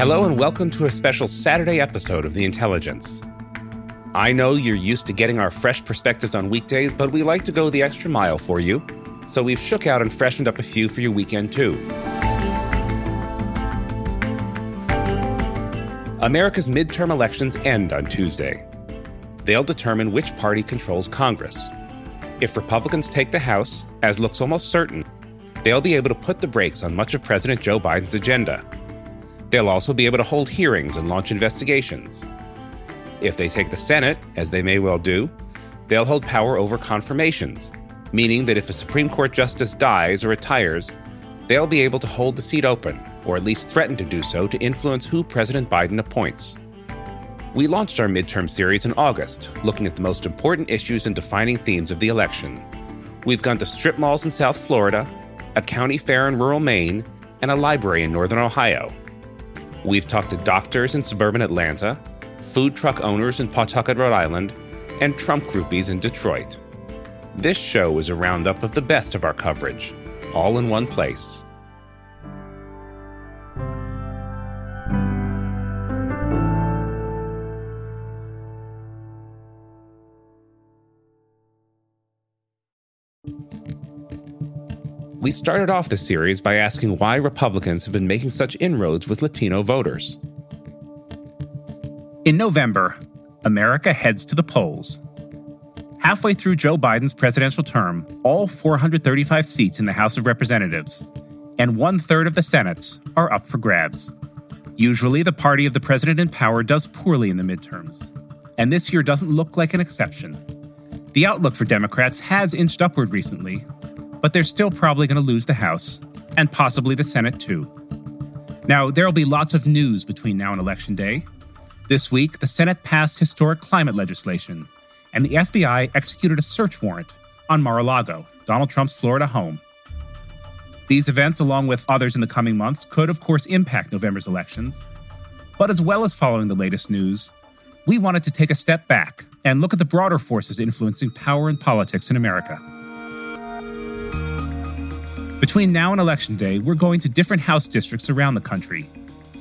Hello and welcome to a special Saturday episode of The Intelligence. I know you're used to getting our fresh perspectives on weekdays, but we like to go the extra mile for you, so we've shook out and freshened up a few for your weekend too. America's midterm elections end on Tuesday. They'll determine which party controls Congress. If Republicans take the House, as looks almost certain, they'll be able to put the brakes on much of President Joe Biden's agenda. They'll also be able to hold hearings and launch investigations. If they take the Senate, as they may well do, they'll hold power over confirmations, meaning that if a Supreme Court justice dies or retires, they'll be able to hold the seat open, or at least threaten to do so, to influence who President Biden appoints. We launched our midterm series in August, looking at the most important issues and defining themes of the election. We've gone to strip malls in South Florida, a county fair in rural Maine, and a library in northern Ohio. We've talked to doctors in suburban Atlanta, food truck owners in Pawtucket, Rhode Island, and Trump groupies in Detroit. This show is a roundup of the best of our coverage, all in one place. We started off the series by asking why Republicans have been making such inroads with Latino voters. In November, America heads to the polls. Halfway through Joe Biden's presidential term, all 435 seats in the House of Representatives and one third of the Senates are up for grabs. Usually, the party of the president in power does poorly in the midterms, and this year doesn't look like an exception. The outlook for Democrats has inched upward recently, but they're still probably going to lose the House and possibly the Senate too. Now, there'll be lots of news between now and Election Day. This week, the Senate passed historic climate legislation, and the FBI executed a search warrant on Mar a Lago, Donald Trump's Florida home. These events, along with others in the coming months, could, of course, impact November's elections. But as well as following the latest news, we wanted to take a step back and look at the broader forces influencing power and politics in America. Between now and Election Day, we're going to different House districts around the country,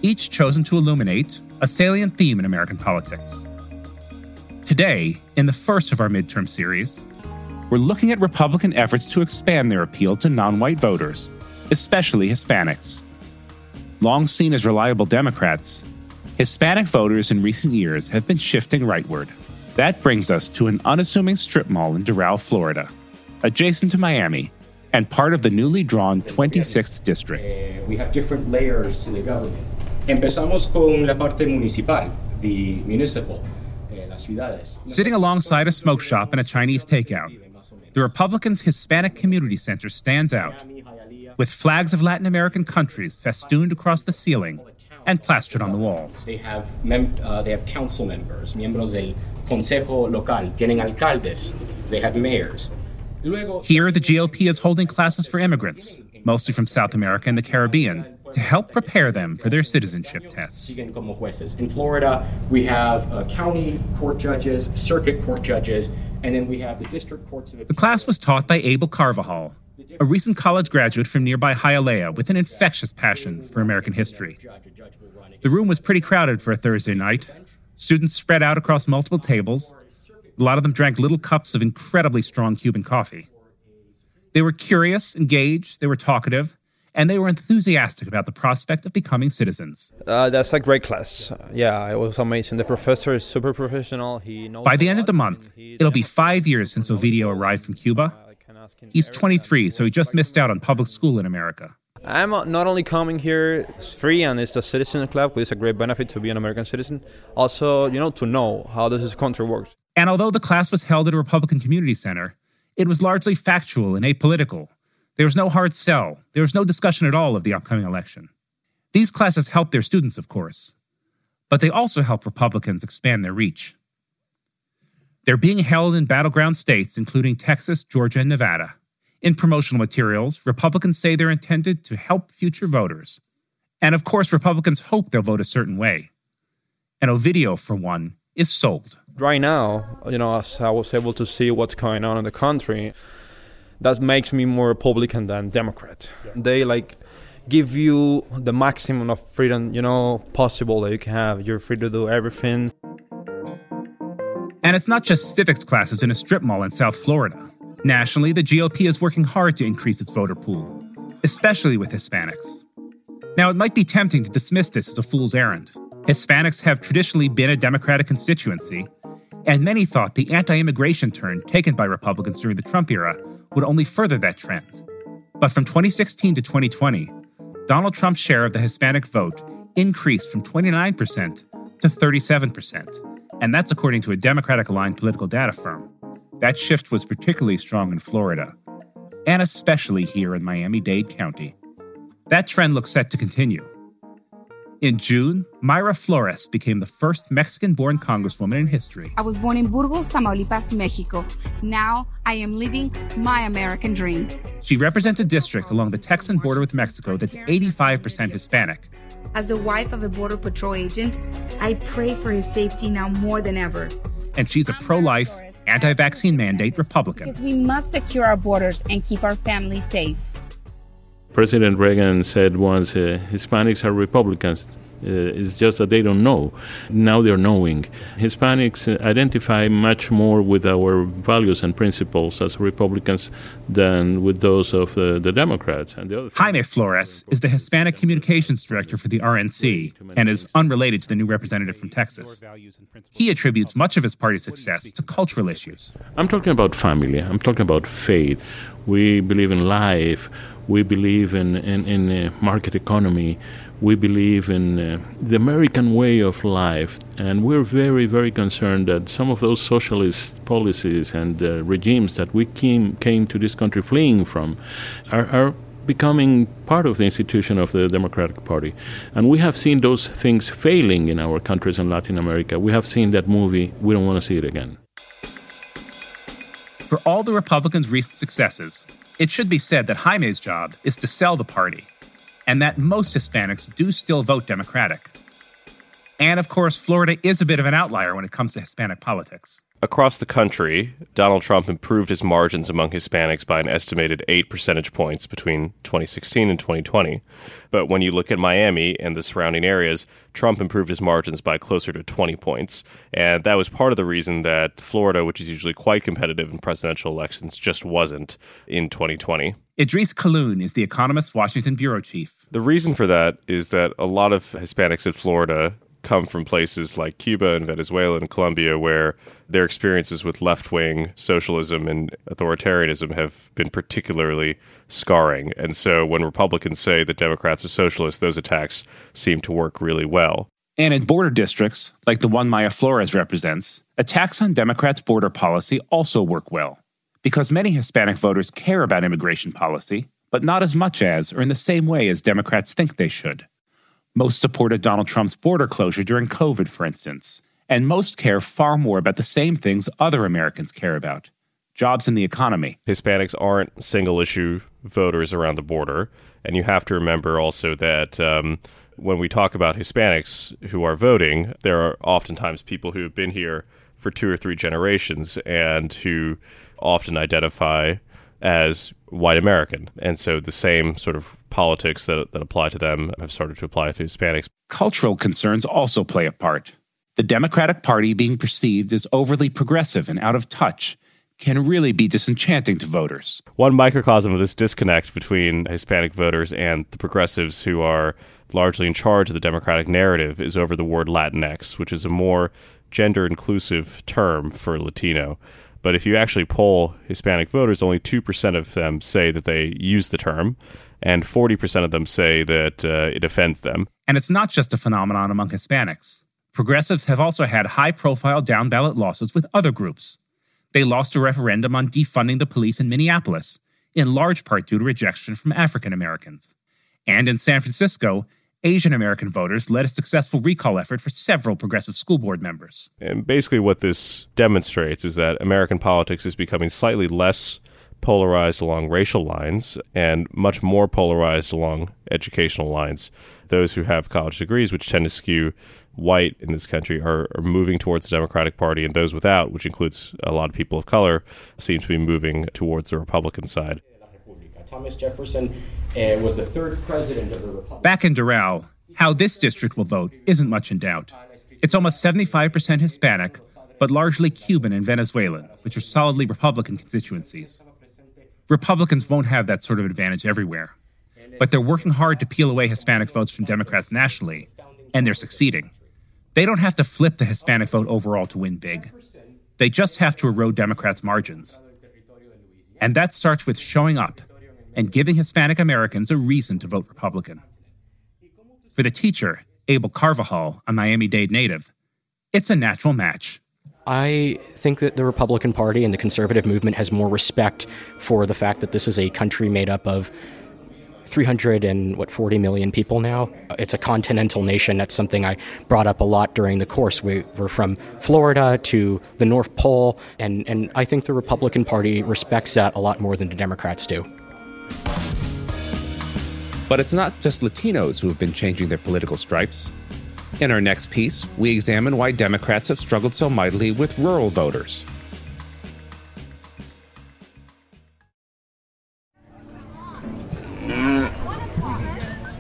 each chosen to illuminate a salient theme in American politics. Today, in the first of our midterm series, we're looking at Republican efforts to expand their appeal to non white voters, especially Hispanics. Long seen as reliable Democrats, Hispanic voters in recent years have been shifting rightward. That brings us to an unassuming strip mall in Doral, Florida, adjacent to Miami and part of the newly drawn 26th district. Uh, we have different layers to the government. Empezamos con la parte municipal, the municipal, eh, las ciudades. Sitting alongside a smoke shop and a Chinese takeout, the Republicans' Hispanic Community Center stands out, with flags of Latin American countries festooned across the ceiling and plastered on the walls. They have, mem- uh, they have council members, miembros del consejo local, tienen alcaldes, they have mayors. Here, the GOP is holding classes for immigrants, mostly from South America and the Caribbean, to help prepare them for their citizenship tests. siguen como jueces. In Florida, we have uh, county court judges, circuit court judges, and then we have the district courts of The class was taught by Abel Carvajal, a recent college graduate from nearby Hialeah with an infectious passion for American history. The room was pretty crowded for a Thursday night. Students spread out across multiple tables. A lot of them drank little cups of incredibly strong Cuban coffee. They were curious, engaged, they were talkative, and they were enthusiastic about the prospect of becoming citizens. Uh, that's a great class. Yeah, it was amazing. The professor is super professional. He knows By the end of the month, it'll be five years since Ovidio arrived from Cuba. I can ask him He's 23, so he just missed out on public school in America. I'm not only coming here, it's free and it's a citizen club, which is a great benefit to be an American citizen. Also, you know, to know how this country works. And although the class was held at a Republican community center, it was largely factual and apolitical. There was no hard sell. There was no discussion at all of the upcoming election. These classes help their students, of course, but they also help Republicans expand their reach. They're being held in battleground states, including Texas, Georgia, and Nevada. In promotional materials, Republicans say they're intended to help future voters. And of course, Republicans hope they'll vote a certain way. And Ovidio, for one, is sold. Right now, you know, as I was able to see what's going on in the country, that makes me more Republican than Democrat. Yeah. They like give you the maximum of freedom, you know, possible that you can have. You're free to do everything. And it's not just civics classes in a strip mall in South Florida. Nationally, the GOP is working hard to increase its voter pool, especially with Hispanics. Now, it might be tempting to dismiss this as a fool's errand. Hispanics have traditionally been a Democratic constituency, and many thought the anti immigration turn taken by Republicans during the Trump era would only further that trend. But from 2016 to 2020, Donald Trump's share of the Hispanic vote increased from 29% to 37%, and that's according to a Democratic aligned political data firm. That shift was particularly strong in Florida, and especially here in Miami Dade County. That trend looks set to continue. In June, Mayra Flores became the first Mexican born congresswoman in history. I was born in Burgos, Tamaulipas, Mexico. Now I am living my American dream. She represents a district along the Texan border with Mexico that's 85% Hispanic. As the wife of a Border Patrol agent, I pray for his safety now more than ever. And she's a pro life, anti vaccine mandate Republican. Because we must secure our borders and keep our families safe. President Reagan said once uh, Hispanics are Republicans. Uh, it's just that they don't know. Now they're knowing. Hispanics identify much more with our values and principles as Republicans than with those of the, the Democrats and the other. Jaime Florez is the Hispanic Communications Director for the RNC and is unrelated to the new representative from Texas. He attributes much of his party's success to cultural issues. I'm talking about family. I'm talking about faith. We believe in life. We believe in, in, in uh, market economy. We believe in uh, the American way of life. And we're very, very concerned that some of those socialist policies and uh, regimes that we came, came to this country fleeing from are, are becoming part of the institution of the Democratic Party. And we have seen those things failing in our countries in Latin America. We have seen that movie. We don't want to see it again. For all the Republicans' recent successes, it should be said that Jaime's job is to sell the party, and that most Hispanics do still vote Democratic. And of course, Florida is a bit of an outlier when it comes to Hispanic politics. Across the country, Donald Trump improved his margins among Hispanics by an estimated 8 percentage points between 2016 and 2020. But when you look at Miami and the surrounding areas, Trump improved his margins by closer to 20 points. And that was part of the reason that Florida, which is usually quite competitive in presidential elections, just wasn't in 2020. Idrees Kahloon is the Economist Washington bureau chief. The reason for that is that a lot of Hispanics in Florida come from places like Cuba and Venezuela and Colombia, where their experiences with left wing socialism and authoritarianism have been particularly scarring. And so when Republicans say that Democrats are socialists, those attacks seem to work really well. And in border districts, like the one Mayra Flores represents, attacks on Democrats' border policy also work well. Because many Hispanic voters care about immigration policy, but not as much as or in the same way as Democrats think they should. Most supported Donald Trump's border closure during COVID, for instance, and most care far more about the same things other Americans care about jobs and the economy. Hispanics aren't single issue voters around the border. And you have to remember also that um, when we talk about Hispanics who are voting, there are oftentimes people who have been here for two or three generations and who often identify as white American. And so the same sort of politics that, that apply to them have started to apply to Hispanics. Cultural concerns also play a part. The Democratic Party being perceived as overly progressive and out of touch can really be disenchanting to voters. One microcosm of this disconnect between Hispanic voters and the progressives who are largely in charge of the Democratic narrative is over the word Latinx, which is a more gender inclusive term for Latino. But if you actually poll Hispanic voters, only 2% of them say that they use the term, and 40% of them say that uh, it offends them. And it's not just a phenomenon among Hispanics. Progressives have also had high profile down ballot losses with other groups. They lost a referendum on defunding the police in Minneapolis, in large part due to rejection from African Americans. And in San Francisco, Asian American voters led a successful recall effort for several progressive school board members. And basically, what this demonstrates is that American politics is becoming slightly less polarized along racial lines and much more polarized along educational lines. Those who have college degrees, which tend to skew white in this country, are, are, moving towards the Democratic Party, and those without, which includes a lot of people of color, seem to be moving towards the Republican side. Thomas Jefferson uh, was the third president of the Republic. Back in Doral, how this district will vote isn't much in doubt. It's almost 75% Hispanic, but largely Cuban and Venezuelan, which are solidly Republican constituencies. Republicans won't have that sort of advantage everywhere, but they're working hard to peel away Hispanic votes from Democrats nationally, and they're succeeding. They don't have to flip the Hispanic vote overall to win big. They just have to erode Democrats' margins. And that starts with showing up and giving Hispanic Americans a reason to vote Republican. For the teacher, Abel Carvajal, a Miami Dade native, it's a natural match. I think that the Republican Party and the conservative movement has more respect for the fact that this is a country made up of 300 and what 40 million people now. It's a continental nation. That's something I brought up a lot during the course. We, we're from Florida to the North Pole, and, and I think the Republican Party respects that a lot more than the Democrats do. But it's not just Latinos who have been changing their political stripes. In our next piece, we examine why Democrats have struggled so mightily with rural voters.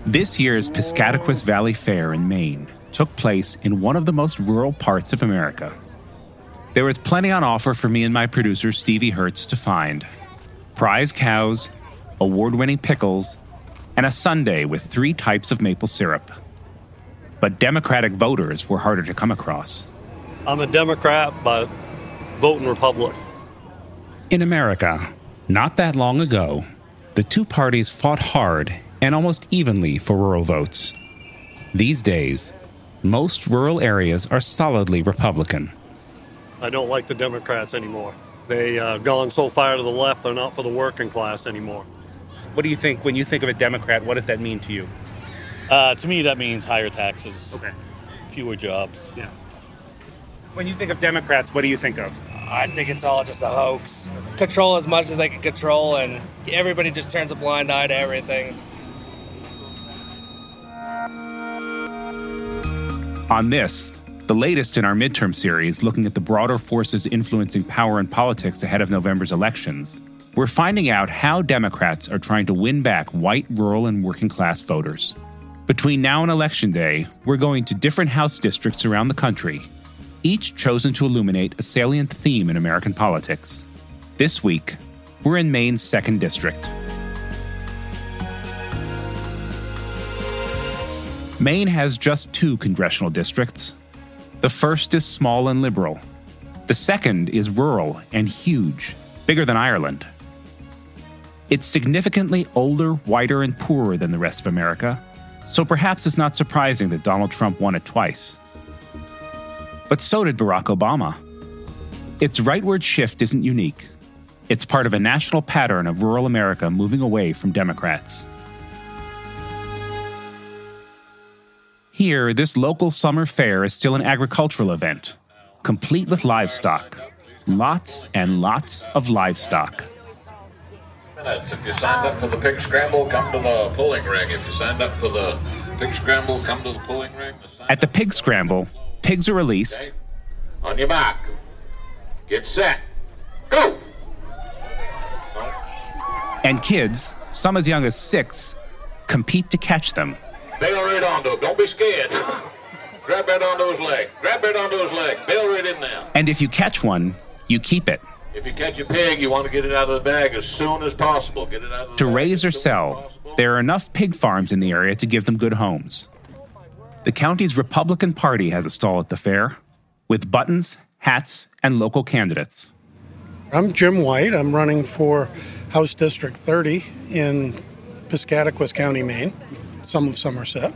This year's Piscataquis Valley Fair in Maine took place in one of the most rural parts of America. There was plenty on offer for me and my producer Stevie Hertz to find prize cows, award winning pickles, and a sundae with three types of maple syrup. But Democratic voters were harder to come across. I'm a Democrat, but voting Republican. In America, not that long ago, the two parties fought hard and almost evenly for rural votes. These days, most rural areas are solidly Republican. I don't like the Democrats anymore. They uh, gone so far to the left, they're not for the working class anymore. What do you think when you think of a Democrat? What does that mean to you? Uh, to me, that means higher taxes. Okay. Fewer jobs. Yeah. When you think of Democrats, what do you think of? I think it's all just a hoax. Control as much as they can control, and everybody just turns a blind eye to everything. On this, the latest in our midterm series looking at the broader forces influencing power and politics ahead of November's elections, we're finding out how Democrats are trying to win back white, rural, and working class voters. Between now and Election Day, we're going to different House districts around the country, each chosen to illuminate a salient theme in American politics. This week, we're in Maine's 2nd District. Maine has just two congressional districts. The first is small and liberal. The second is rural and huge, bigger than Ireland. It's significantly older, whiter, and poorer than the rest of America, so perhaps it's not surprising that Donald Trump won it twice. But so did Barack Obama. Its rightward shift isn't unique. It's part of a national pattern of rural America moving away from Democrats. Here, this local summer fair is still an agricultural event, complete with livestock. Lots and lots of livestock. Minutes. If you signed up for the pig scramble, come to the pulling ring. If you signed up for the pig scramble, come to the pulling ring. The At the pig scramble, pigs are released. On your mark. Get set. Go! And kids, some as young as six, compete to catch them. Bail right onto. Don't be scared. Grab right onto his leg. Grab right onto his leg. Bail right in there. And if you catch one, you keep it. If you catch a pig, you want to get it out of the bag as soon as possible. Get it out of the To bag raise or as soon as sell, there are enough pig farms in the area to give them good homes. The county's Republican Party has a stall at the fair, with buttons, hats, and local candidates. I'm Jim White. I'm running for House District 30 in Piscataquis County, Maine, some of Somerset.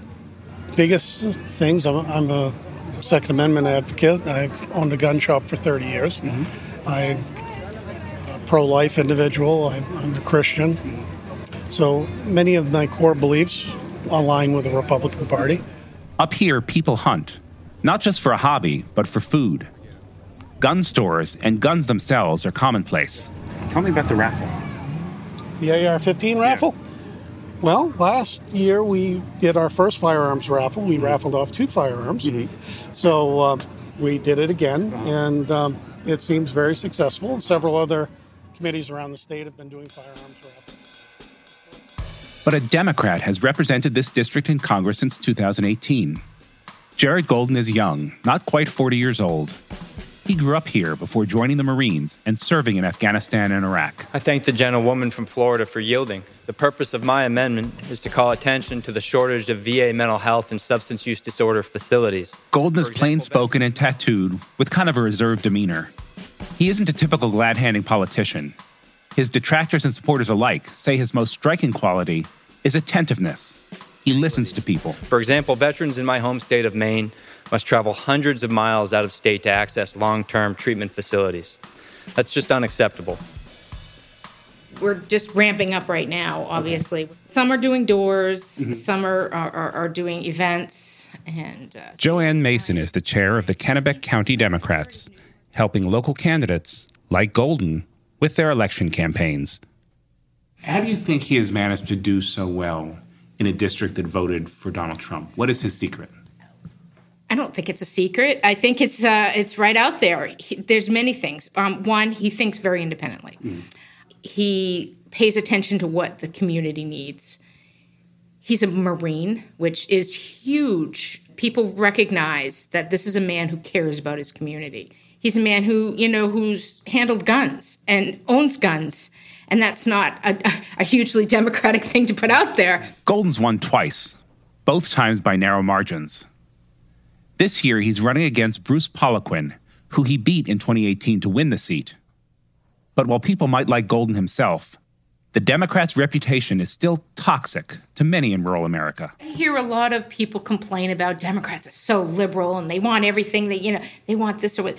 Biggest things, I'm, I'm a Second Amendment advocate. I've owned a gun shop for 30 years. I uh, pro life individual, I'm, I'm a Christian. So many of my core beliefs align with the Republican Party. Up here, people hunt, not just for a hobby, but for food. Gun stores and guns themselves are commonplace. Tell me about the raffle. The AR 15 raffle? Well, last year we did our first firearms raffle. We raffled off two firearms. So uh, we did it again, and um, it seems very successful. And several other committees around the state have been doing firearms raffles. But a Democrat has represented this district in Congress since 2018. Jared Golden is young, not quite 40 years old. He grew up here before joining the Marines and serving in Afghanistan and Iraq. I thank the gentlewoman from Florida for yielding. The purpose of my amendment is to call attention to the shortage of VA mental health and substance use disorder facilities. Golden is plain spoken and tattooed, with kind of a reserved demeanor. He isn't a typical glad handing politician. His detractors and supporters alike say his most striking quality is attentiveness. He listens to people. For example, veterans in my home state of Maine must travel hundreds of miles out of state to access long term treatment facilities. That's just unacceptable. We're just ramping up right now, obviously. Some are doing doors, Mhm. some are, are, are doing events, and uh, Joanne Mason is the chair of the Kennebec County Democrats, helping local candidates, like Golden, with their election campaigns. How do you think he has managed to do so well in a district that voted for Donald Trump? What is his secret? I don't think it's a secret. I think it's uh, it's right out there. He, there's many things. Um, one, he thinks very independently. He pays attention to what the community needs. He's a Marine, which is huge. People recognize that this is a man who cares about his community. He's a man who, you know, who's handled guns and owns guns. And that's not a, a hugely democratic thing to put out there. Golden's won twice, both times by narrow margins. This year, he's running against Bruce Poliquin, who he beat in 2018 to win the seat. But while people might like Golden himself, the Democrats' reputation is still toxic to many in rural America. I hear a lot of people complain about Democrats are so liberal and they want everything that, you know, they want this or what.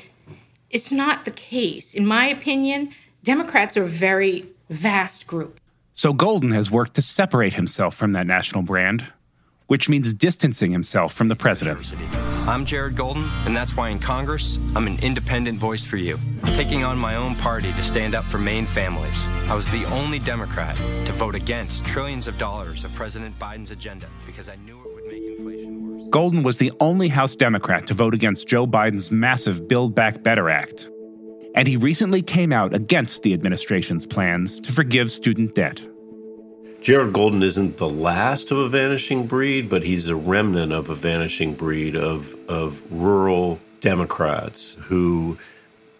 It's not the case. In my opinion, Democrats are a very vast group. So Golden has worked to separate himself from that national brand, which means distancing himself from the president. I'm Jared Golden, and that's why in Congress, I'm an independent voice for you, taking on my own party to stand up for Maine families. I was the only Democrat to vote against trillions of dollars of President Biden's agenda because I knew it would make inflation worse. Golden was the only House Democrat to vote against Joe Biden's massive Build Back Better Act. And he recently came out against the administration's plans to forgive student debt. Jared Golden isn't the last of a vanishing breed, but he's a remnant of a vanishing breed of of rural Democrats who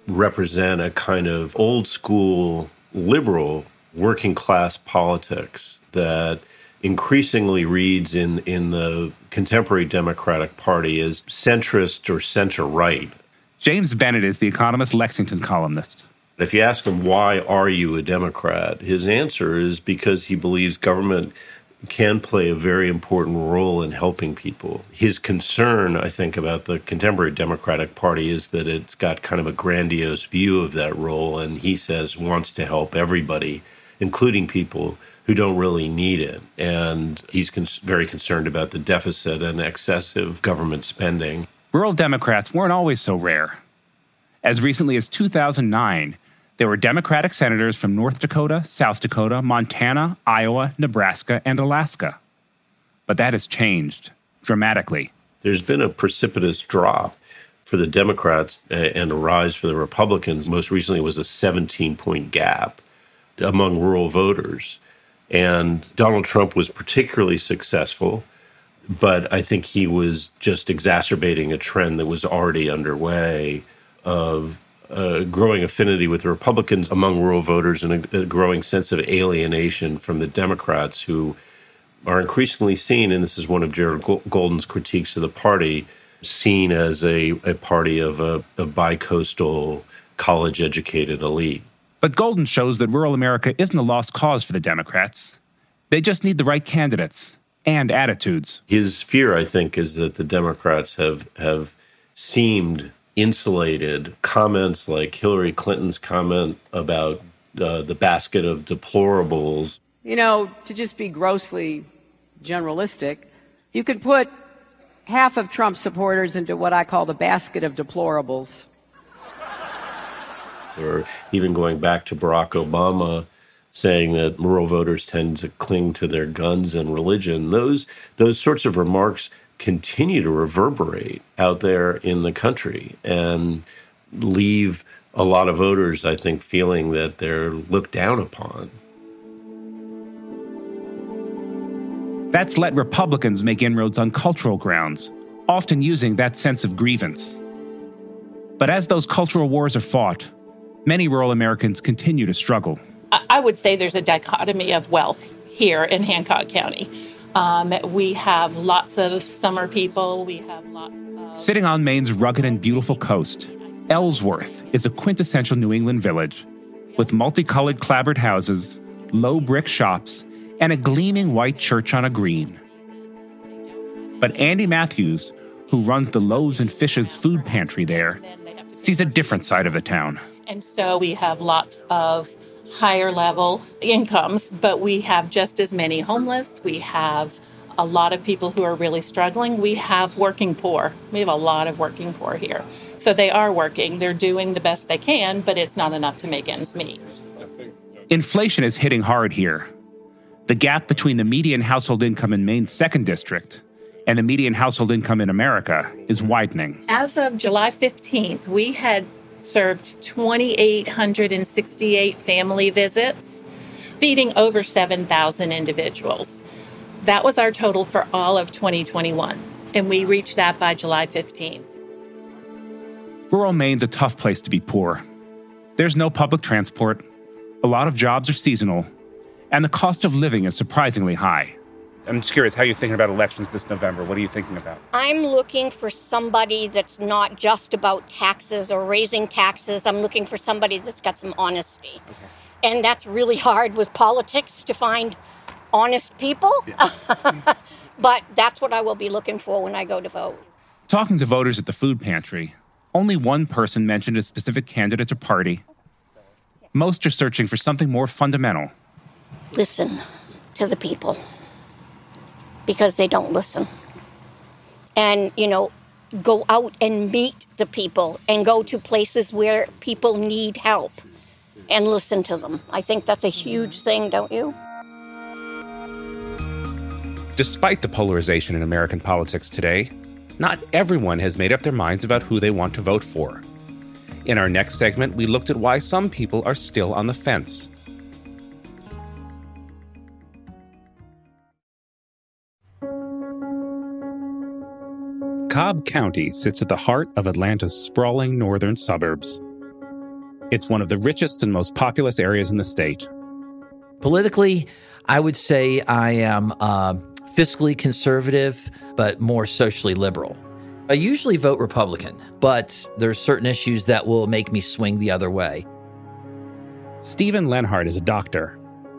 represent a kind of old school liberal working class politics that increasingly reads in in the contemporary Democratic Party as centrist or center right. James Bennet is the Economist Lexington columnist. If you ask him why are you a Democrat, his answer is because he believes government can play a very important role in helping people. His concern, I think, about the contemporary Democratic Party is that it's got kind of a grandiose view of that role, and he says wants to help everybody, including people who don't really need it. And he's cons- very concerned about the deficit and excessive government spending. Rural Democrats weren't always so rare. As recently as 2009, there were Democratic senators from North Dakota, South Dakota, Montana, Iowa, Nebraska, and Alaska. But that has changed dramatically. There's been a precipitous drop for the Democrats and a rise for the Republicans. Most recently was a 17 point gap among rural voters. And Donald Trump was particularly successful, but I think he was just exacerbating a trend that was already underway of a growing affinity with the Republicans among rural voters and a, a growing sense of alienation from the Democrats who are increasingly seen, and this is one of Jared Golden's critiques of the party, seen as a, a party of a, a bicoastal, college educated elite. But Golden shows that rural America isn't a lost cause for the Democrats. They just need the right candidates and attitudes. His fear, I think, is that the Democrats have have seemed insulated. Comments like Hillary Clinton's comment about uh, the basket of deplorables. You know, to just be grossly generalistic, you could put half of Trump supporters into what I call the basket of deplorables. Or even going back to Barack Obama saying that rural voters tend to cling to their guns and religion. Those those sorts of remarks continue to reverberate out there in the country and leave a lot of voters, I think, feeling that they're looked down upon. That's let Republicans make inroads on cultural grounds, often using that sense of grievance. But as those cultural wars are fought, many rural Americans continue to struggle. I would say there's a dichotomy of wealth here in Hancock County. Um, we have lots of summer people. We have lots of. Sitting on Maine's rugged and beautiful coast, Ellsworth is a quintessential New England village with multicolored clapboard houses, low brick shops, and a gleaming white church on a green. But Andy Matthews, who runs the Loaves and Fishes food pantry there, sees a different side of the town. And so we have lots of higher level incomes, but we have just as many homeless. We have a lot of people who are really struggling. We have working poor. We have a lot of working poor here. So they are working, they're doing the best they can, but it's not enough to make ends meet. Inflation is hitting hard here. The gap between the median household income in Maine's second district and the median household income in America is widening. As of July 15th, we had served 2,868 family visits, feeding over 7,000 individuals. That was our total for all of 2021, and we reached that by July 15th. Rural Maine's a tough place to be poor. There's no public transport, a lot of jobs are seasonal, and the cost of living is surprisingly high. I'm just curious how you're thinking about elections this November. What are you thinking about? I'm looking for somebody that's not just about taxes or raising taxes. I'm looking for somebody that's got some honesty. Okay. And that's really hard with politics to find honest people. Yeah. but that's what I will be looking for when I go to vote. Talking to voters at the food pantry, only one person mentioned a specific candidate or party. Most are searching for something more fundamental. Listen to the people because they don't listen. And, you know, go out and meet the people and go to places where people need help and listen to them. I think that's a huge thing, don't you? Despite the polarization in American politics today, not everyone has made up their minds about who they want to vote for. In our next segment, we looked at why some people are still on the fence. Cobb County sits at the heart of Atlanta's sprawling northern suburbs. It's one of the richest and most populous areas in the state. Politically, I would say I am uh, fiscally conservative, but more socially liberal. I usually vote Republican, but there's certain issues that will make me swing the other way. Stephen Lenhart is a doctor,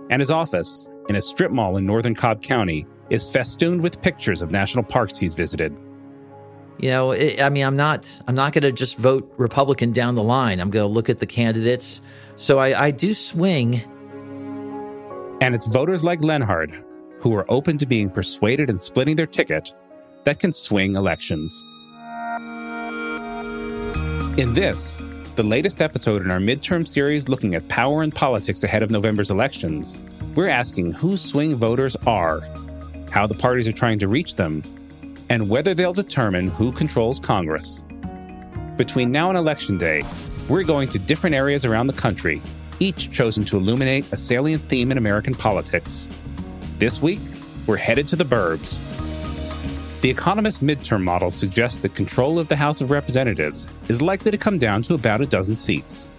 and his office, in a strip mall in northern Cobb County, is festooned with pictures of national parks he's visited. You know, it, I mean, I'm not, I'm not going to just vote Republican down the line. I'm going to look at the candidates. So I, I do swing. And it's voters like Lenhard who are open to being persuaded and splitting their ticket that can swing elections. In this, the latest episode in our midterm series looking at power and politics ahead of November's elections, we're asking who swing voters are, how the parties are trying to reach them, and whether they'll determine who controls Congress. Between now and Election Day, we're going to different areas around the country, each chosen to illuminate a salient theme in American politics. This week, we're headed to the burbs. The Economist midterm model suggests that control of the House of Representatives is likely to come down to about a dozen seats.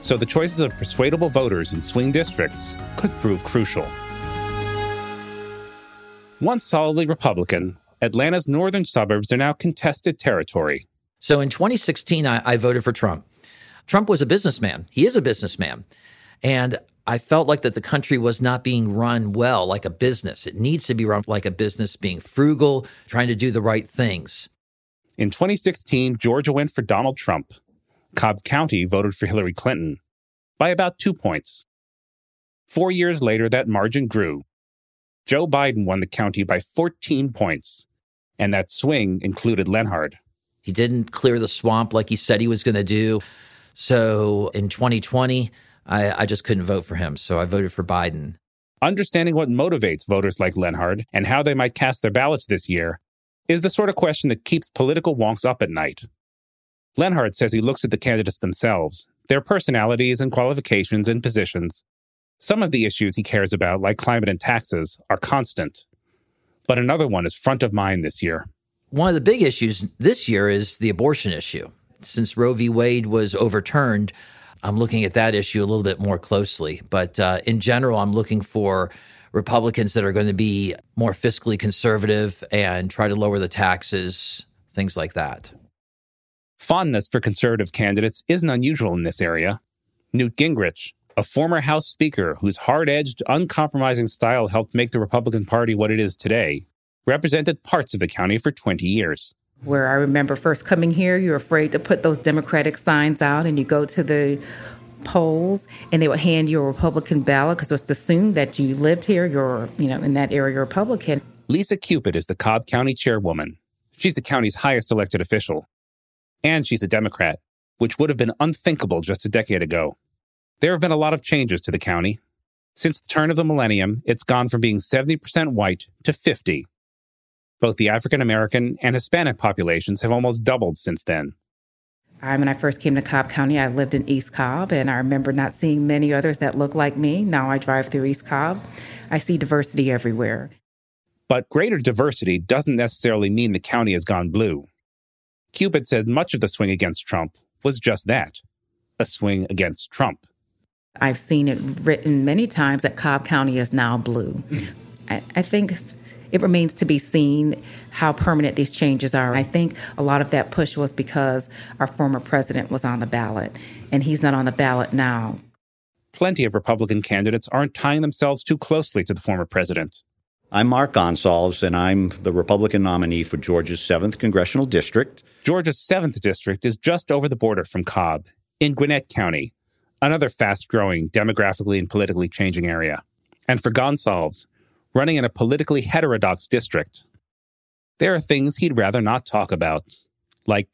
So the choices of persuadable voters in swing districts could prove crucial. Once solidly Republican, Atlanta's northern suburbs are now contested territory. So in 2016, I, I voted for Trump. Trump was a businessman. He is a businessman. And I felt like that the country was not being run well like a business. It needs to be run like a business, being frugal, trying to do the right things. In 2016, Georgia went for Donald Trump. Cobb County voted for Hillary Clinton by about two points. Four years later, that margin grew. Joe Biden won the county by 14 points, and that swing included Lenhard. He didn't clear the swamp like he said he was going to do. So in 2020, I, I just couldn't vote for him. So I voted for Biden. Understanding what motivates voters like Lenhard and how they might cast their ballots this year is the sort of question that keeps political wonks up at night. Lenhard says he looks at the candidates themselves, their personalities and qualifications and positions. Some of the issues he cares about, like climate and taxes, are constant. But another one is front of mind this year. One of the big issues this year is the abortion issue. Since Roe v. Wade was overturned, I'm looking at that issue a little bit more closely. But uh, in general, I'm looking for Republicans that are going to be more fiscally conservative and try to lower the taxes, things like that. Fondness for conservative candidates isn't unusual in this area. Newt Gingrich, a former House Speaker whose hard edged, uncompromising style helped make the Republican Party what it is today, represented parts of the county for 20 years. Where I remember first coming here, you're afraid to put those Democratic signs out, and you go to the polls and they would hand you a Republican ballot because it was assumed that you lived here, you're, you know, in that area Republican. Lisa Cupid is the Cobb County chairwoman. She's the county's highest elected official and she's a Democrat, which would have been unthinkable just a decade ago. There have been a lot of changes to the county. Since the turn of the millennium, it's gone from being 70% white to 50. Both the African American and Hispanic populations have almost doubled since then. I, when I first came to Cobb County, I lived in East Cobb, and I remember not seeing many others that look like me. Now I drive through East Cobb. I see diversity everywhere. But greater diversity doesn't necessarily mean the county has gone blue. Cupid said much of the swing against Trump was just that a swing against Trump. I've seen it written many times that Cobb County is now blue. I, I, think it remains to be seen how permanent these changes are. I think a lot of that push was because our former president was on the ballot, and he's not on the ballot now. Plenty of Republican candidates aren't tying themselves too closely to the former president. I'm Mark Gonsalves, and I'm the Republican nominee for Georgia's 7th Congressional District. Georgia's 7th District is just over the border from Cobb, in Gwinnett County, another fast growing, demographically and politically changing area. And for Gonsalves, running in a politically heterodox district, there are things he'd rather not talk about, like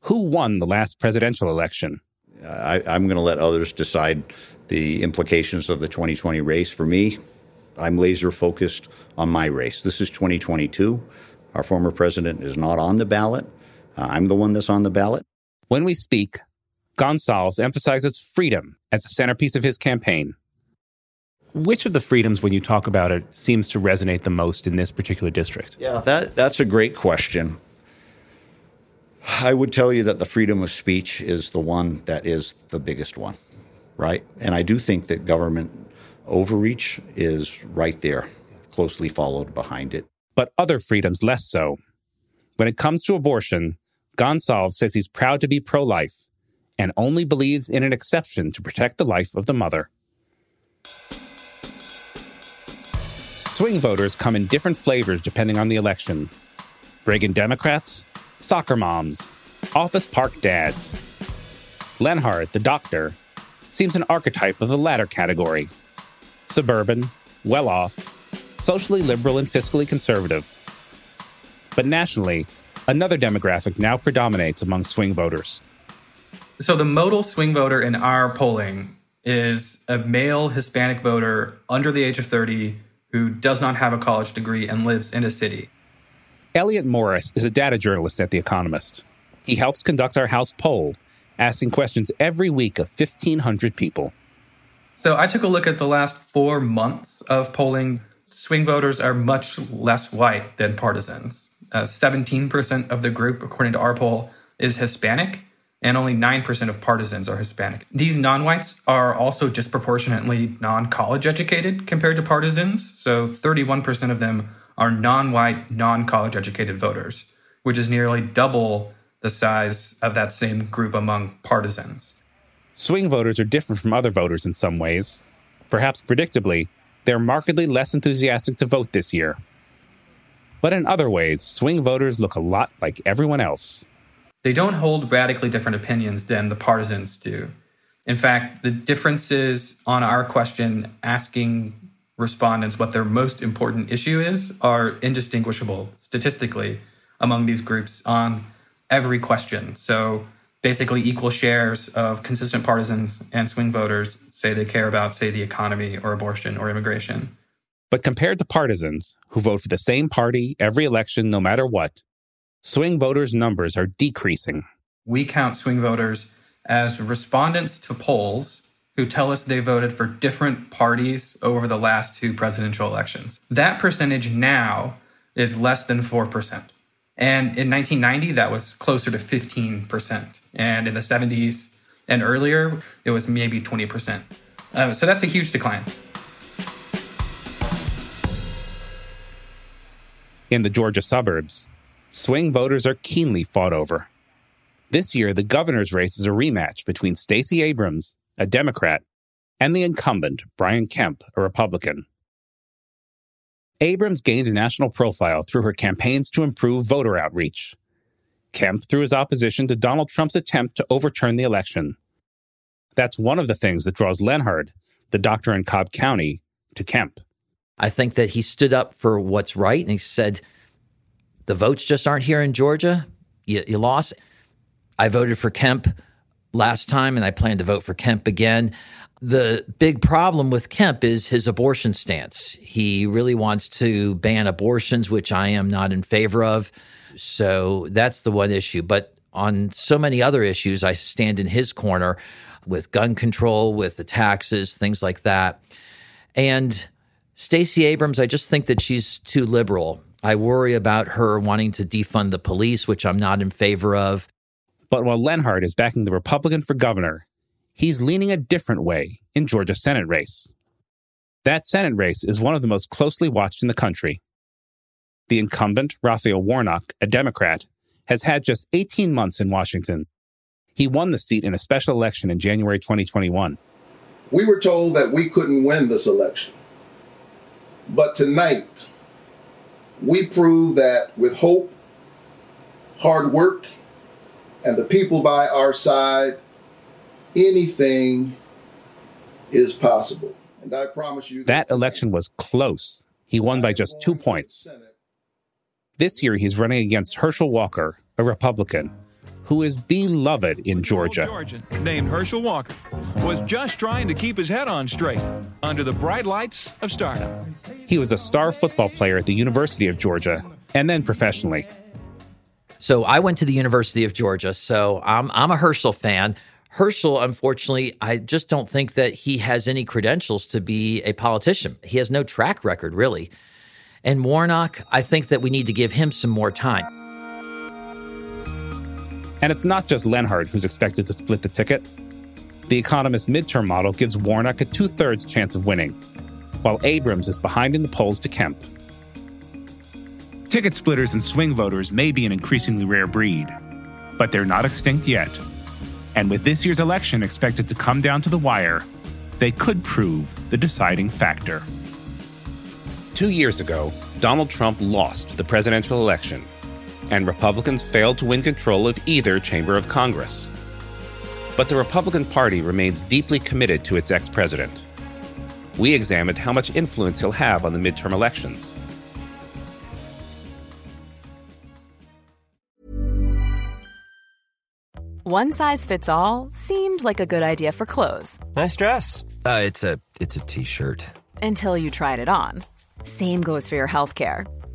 who won the last presidential election. I, am going to let others decide the implications of the 2020 race. For me, I'm laser focused on my race. This is 2022. Our former president is not on the ballot. Uh, I'm the one that's on the ballot. When we speak, Gonsalves emphasizes freedom as the centerpiece of his campaign. Which of the freedoms, when you talk about it, seems to resonate the most in this particular district? Yeah, that, that's a great question. I would tell you that the freedom of speech is the one that is the biggest one, right? And I do think that government overreach is right there, closely followed behind it. But other freedoms less so. When it comes to abortion, Gonsalves says he's proud to be pro life and only believes in an exception to protect the life of the mother. Swing voters come in different flavors depending on the election Reagan Democrats, soccer moms, office park dads. Lenhard, the doctor, seems an archetype of the latter category suburban, well off, socially liberal, and fiscally conservative. But nationally, another demographic now predominates among swing voters. So the modal swing voter in our polling is a male Hispanic voter under the age of 30 who does not have a college degree and lives in a city. Elliott Morris is a data journalist at The Economist. He helps conduct our House poll, asking questions every week of 1,500 people. So I took a look at the last four months of polling. Swing voters are much less white than partisans. Uh, 17% of the group, according to our poll, is Hispanic, and only 9% of partisans are Hispanic. These non whites are also disproportionately non college educated compared to partisans. So 31% of them are non white, non college educated voters, which is nearly double the size of that same group among partisans. Swing voters are different from other voters in some ways. Perhaps predictably, they're markedly less enthusiastic to vote this year. But in other ways, swing voters look a lot like everyone else. They don't hold radically different opinions than the partisans do. In fact, the differences on our question asking respondents what their most important issue is are indistinguishable statistically among these groups on every question. So basically, equal shares of consistent partisans and swing voters say they care about, say, the economy or abortion or immigration. But compared to partisans who vote for the same party every election no matter what, swing voters' numbers are decreasing. We count swing voters as respondents to polls who tell us they voted for different parties over the last two presidential elections. That percentage now is less than 4%. And in 1990, that was closer to 15%. And in the 70s and earlier, it was maybe 20%. Uh, so that's a huge decline. In the Georgia suburbs, swing voters are keenly fought over. This year, the governor's race is a rematch between Stacey Abrams, a Democrat, and the incumbent, Brian Kemp, a Republican. Abrams gained a national profile through her campaigns to improve voter outreach. Kemp through his opposition to Donald Trump's attempt to overturn the election. That's one of the things that draws Lenhard, the doctor in Cobb County, to Kemp. I think that he stood up for what's right and he said, the votes just aren't here in Georgia. You, you lost. I voted for Kemp last time and I plan to vote for Kemp again. The big problem with Kemp is his abortion stance. He really wants to ban abortions, which I am not in favor of. So that's the one issue. But on so many other issues, I stand in his corner with gun control, with the taxes, things like that. And Stacey Abrams, I just think that she's too liberal. I worry about her wanting to defund the police, which I'm not in favor of. But while Lenhart is backing the Republican for governor, he's leaning a different way in Georgia's Senate race. That Senate race is one of the most closely watched in the country. The incumbent, Raphael Warnock, a Democrat, has had just 18 months in Washington. He won the seat in a special election in January 2021. We were told that we couldn't win this election. But tonight, we prove that with hope, hard work, and the people by our side, anything is possible. And I promise you that election was close. He won by just two points. This year, he's running against Herschel Walker, a Republican, who is beloved in Georgia. Georgian named Herschel Walker was just trying to keep his head on straight under the bright lights of stardom. He was a star football player at the University of Georgia and then professionally. So I went to the University of Georgia, so I'm I'm a Herschel fan. Herschel, unfortunately, I just don't think that he has any credentials to be a politician. He has no track record, really. And Warnock, I think that we need to give him some more time. And it's not just Lenhard who's expected to split the ticket. The Economist midterm model gives Warnock a two thirds chance of winning, while Abrams is behind in the polls to Kemp. Ticket splitters and swing voters may be an increasingly rare breed, but they're not extinct yet. And with this year's election expected to come down to the wire, they could prove the deciding factor. Two years ago, Donald Trump lost the presidential election, and Republicans failed to win control of either chamber of Congress. But the Republican Party remains deeply committed to its ex president. We examined how much influence he'll have on the midterm elections One size fits all seemed like a good idea for clothes. Nice dress. Uh, it's a it's a t-shirt. Until you tried it on. Same goes for your health care.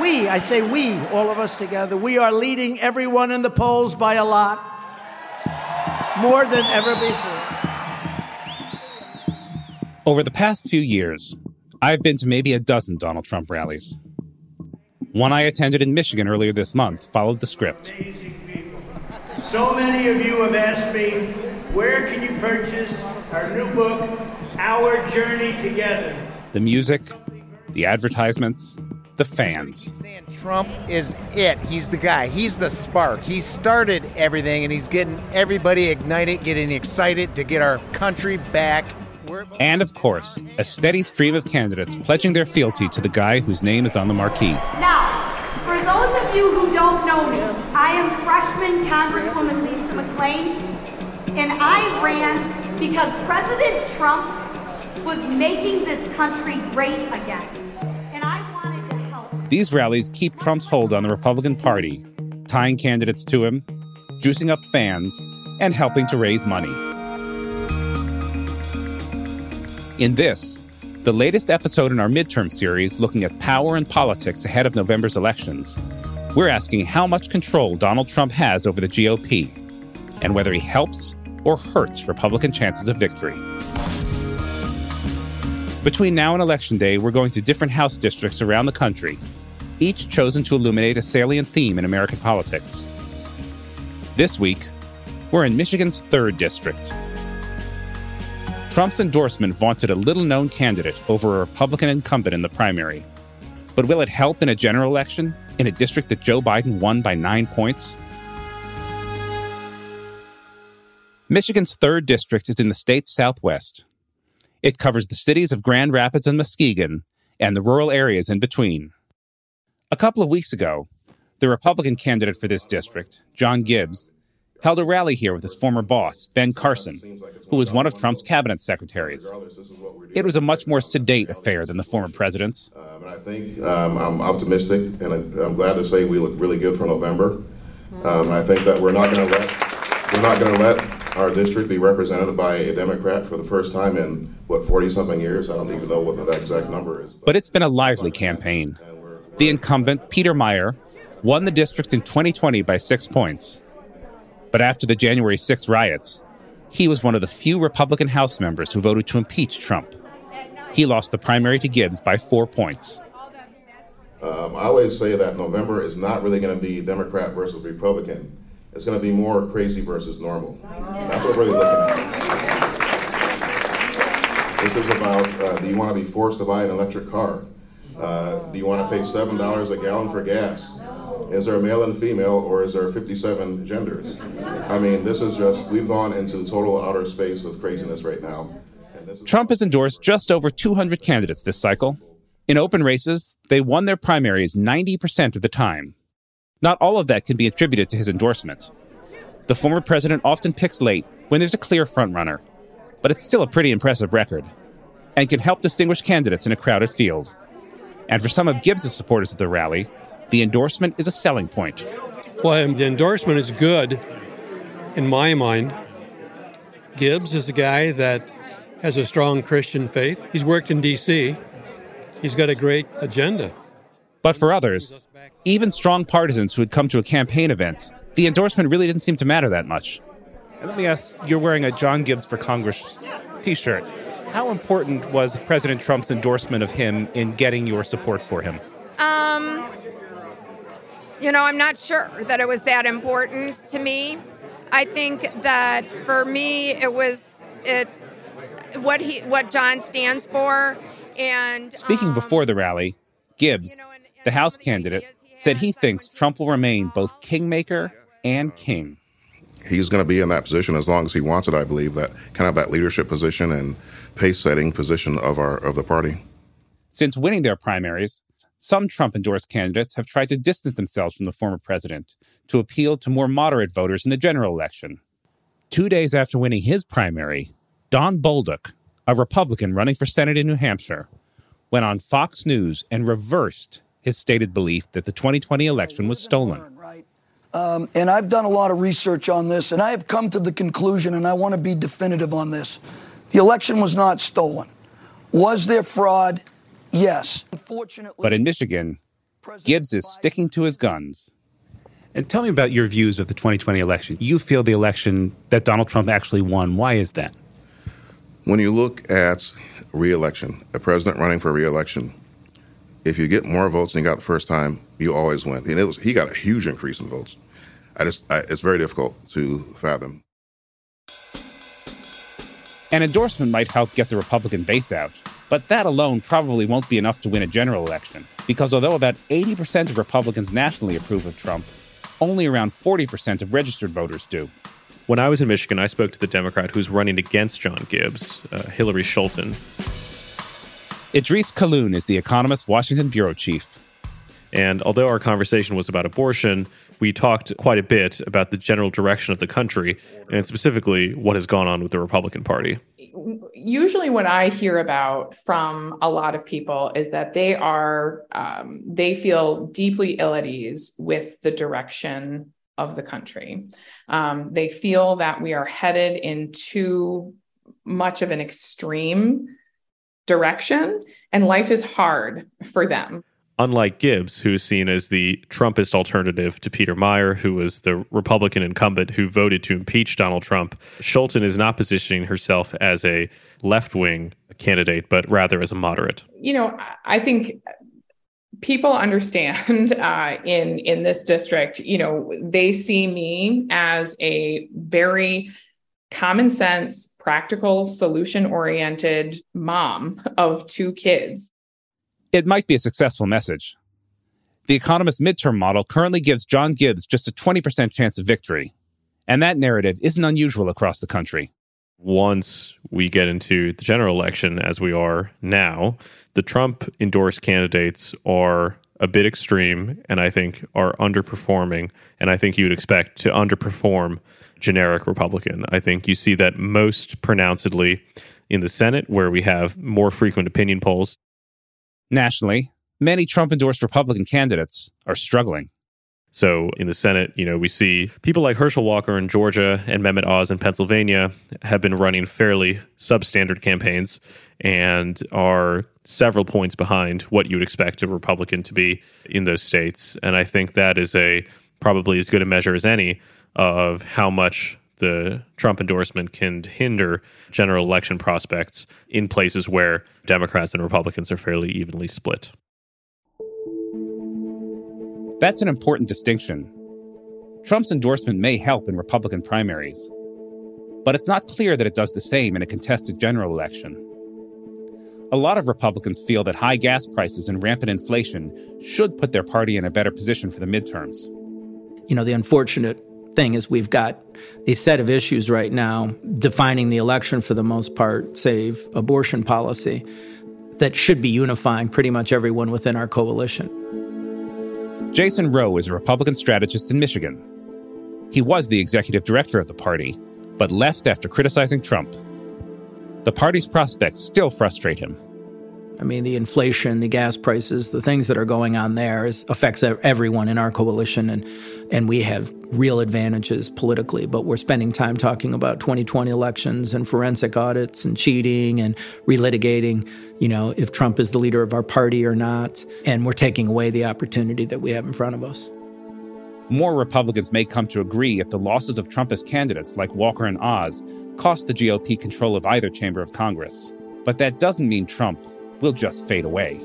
We, I say we, all of us together, we are leading everyone in the polls by a lot, more than ever before. Over the past few years, I've been to maybe a dozen Donald Trump rallies. One I attended in Michigan earlier this month followed the script. So many of you have asked me, where can you purchase our new book, Our Journey Together? The music, the advertisements, the fans. Trump is it. He's the guy. He's the spark. He started everything and he's getting everybody ignited, getting excited to get our country back. And of course, a steady stream of candidates pledging their fealty to the guy whose name is on the marquee. Now, for those of you who don't know me, I am freshman Congresswoman Lisa McClain, and I ran because President Trump was making this country great again. These rallies keep Trump's hold on the Republican Party, tying candidates to him, juicing up fans, and helping to raise money. In this, the latest episode in our midterm series looking at power and politics ahead of November's elections, we're asking how much control Donald Trump has over the GOP and whether he helps or hurts Republican chances of victory. Between now and Election Day, we're going to different House districts around the country, each chosen to illuminate a salient theme in American politics. This week, we're in Michigan's 3rd District. Trump's endorsement vaunted a little known candidate over a Republican incumbent in the primary. But will it help in a general election in a district that Joe Biden won by nine points? Michigan's 3rd District is in the state's southwest. It covers the cities of Grand Rapids and Muskegon and the rural areas in between. A couple of weeks ago, the Republican candidate for this district, John Gibbs, held a rally here with his former boss, Ben Carson, who was one of Trump's cabinet secretaries. It was a much more sedate affair than the former president's. Um, and I think um, I'm optimistic, and I, I'm glad to say we look really good for November. Um, I think that we're not going to let we're not going to let our district be represented by a Democrat for the first time in what 40 something years. I don't even know what the exact number is. But it's been a lively campaign. The incumbent, Peter Meijer, won the district in 2020 by six points. But after the January 6 riots, he was one of the few Republican House members who voted to impeach Trump. He lost the primary to Gibbs by four points. Um, I always say that November is not really going to be Democrat versus Republican. It's going to be more crazy versus normal. That's what we're really looking at. This is about uh, do you want to be forced to buy an electric car? Uh, do you want to pay $7 a gallon for gas? Is there a male and female, or is there 57 genders? I mean, this is just, we've gone into total outer space of craziness right now. Trump has endorsed just over 200 candidates this cycle. In open races, they won their primaries 90% of the time. Not all of that can be attributed to his endorsement. The former president often picks late when there's a clear frontrunner, but it's still a pretty impressive record and can help distinguish candidates in a crowded field. And for some of Gibbs' supporters at the rally, the endorsement is a selling point. Well, the endorsement is good in my mind. Gibbs is a guy that has a strong Christian faith. He's worked in D.C., he's got a great agenda. But for others, even strong partisans who had come to a campaign event, the endorsement really didn't seem to matter that much. Let me ask you're wearing a John Gibbs for Congress t shirt. How important was President Trump's endorsement of him in getting your support for him? Um, you know, I'm not sure that it was that important to me. I think that for me, it was it what he what John stands for. And speaking um, before the rally, Gibbs, you know, and, and the House candidate, said he thinks Trump will remain both kingmaker and king. He's going to be in that position as long as he wants it. I believe that kind of that leadership position and pace setting position of our of the party. Since winning their primaries, some Trump endorsed candidates have tried to distance themselves from the former president to appeal to more moderate voters in the general election. Two days after winning his primary, Don Bolduc, a Republican running for Senate in New Hampshire, went on Fox News and reversed his stated belief that the 2020 election was stolen. Um, and I've done a lot of research on this, and I have come to the conclusion, and I want to be definitive on this. The election was not stolen. Was there fraud? Yes. Unfortunately. But in Michigan, Gibbs is sticking to his guns. And tell me about your views of the 2020 election. You feel the election that Donald Trump actually won. Why is that? When you look at reelection, a president running for reelection, if you get more votes than you got the first time, you always win. And it was he got a huge increase in votes. I just I, it's very difficult to fathom. An endorsement might help get the Republican base out, But that alone probably won't be enough to win a general election, because although about 80% of Republicans nationally approve of Trump, only around 40% of registered voters do. When I was in Michigan, I spoke to the Democrat who's running against John Gibbs, uh, Hillary Scholten. Idrees Kahloon is the Economist Washington bureau chief. And although our conversation was about abortion, we talked quite a bit about the general direction of the country and specifically what has gone on with the Republican Party. Usually, what I hear about from a lot of people is that they are, um, they feel deeply ill at ease with the direction of the country. Um, they feel that we are headed in too much of an extreme direction, and life is hard for them unlike Gibbs, who's seen as the Trumpist alternative to Peter Meijer, who was the Republican incumbent who voted to impeach Donald Trump, Scholten is not positioning herself as a left wing candidate, but rather as a moderate. You know, I think people understand uh, in in this district. You know, they see me as a very common sense, practical, solution oriented mom of two kids it might be a successful message. The Economist midterm model currently gives John Gibbs just a 20% chance of victory, and that narrative isn't unusual across the country. Once we get into the general election, as we are now, the Trump endorsed candidates are a bit extreme and I think are underperforming. And I think you would expect to underperform generic Republican. I think you see that most pronouncedly in the Senate, where we have more frequent opinion polls. Nationally, many Trump endorsed Republican candidates are struggling. So in the Senate, you know, we see people like Herschel Walker in Georgia and Mehmet Oz in Pennsylvania have been running fairly substandard campaigns and are several points behind what you would expect a Republican to be in those states. And I think that is a probably as good a measure as any of how much the Trump endorsement can hinder general election prospects in places where Democrats and Republicans are fairly evenly split. That's an important distinction. Trump's endorsement may help in Republican primaries, but it's not clear that it does the same in a contested general election. A lot of Republicans feel that high gas prices and rampant inflation should put their party in a better position for the midterms. You know, the unfortunate thing is we've got a set of issues right now defining the election for the most part, save abortion policy, that should be unifying pretty much everyone within our coalition. Jason Rowe is a Republican strategist in Michigan. He was the executive director of the party, but left after criticizing Trump. The party's prospects still frustrate him. I mean, the inflation, the gas prices, the things that are going on there is, affects everyone in our coalition, and and we have real advantages politically. But we're spending time talking about 2020 elections and forensic audits and cheating and relitigating, you know, if Trump is the leader of our party or not, and we're taking away the opportunity that we have in front of us. More Republicans may come to agree if the losses of Trumpist candidates like Walker and Oz cost the GOP control of either chamber of Congress. But that doesn't mean Trump will just fade away.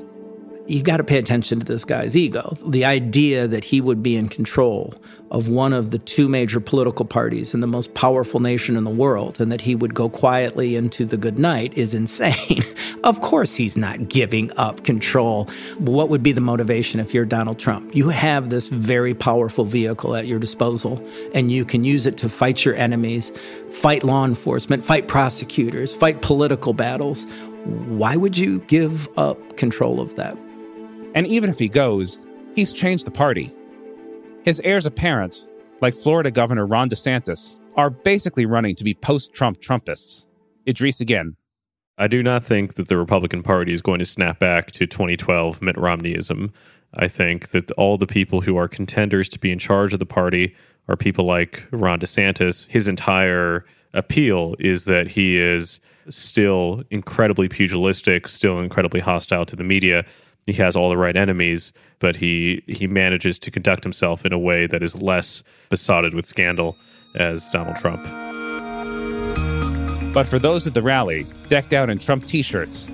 You've got to pay attention to this guy's ego. The idea that he would be in control of one of the two major political parties in the most powerful nation in the world and that he would go quietly into the good night is insane. of course, he's not giving up control. What would be the motivation if you're Donald Trump? You have this very powerful vehicle at your disposal and you can use it to fight your enemies, fight law enforcement, fight prosecutors, fight political battles why would you give up control of that? And even if he goes, he's changed the party. His heirs apparent, like Florida Governor Ron DeSantis, are basically running to be post Trump Trumpists. Idrees again. I do not think that the Republican Party is going to snap back to 2012 Mitt Romneyism. I think that all the people who are contenders to be in charge of the party are people like Ron DeSantis. His entire appeal is that he is still incredibly pugilistic, still incredibly hostile to the media. He has all the right enemies, but he he manages to conduct himself in a way that is less besotted with scandal as Donald Trump. But for those at the rally, decked out in Trump t-shirts,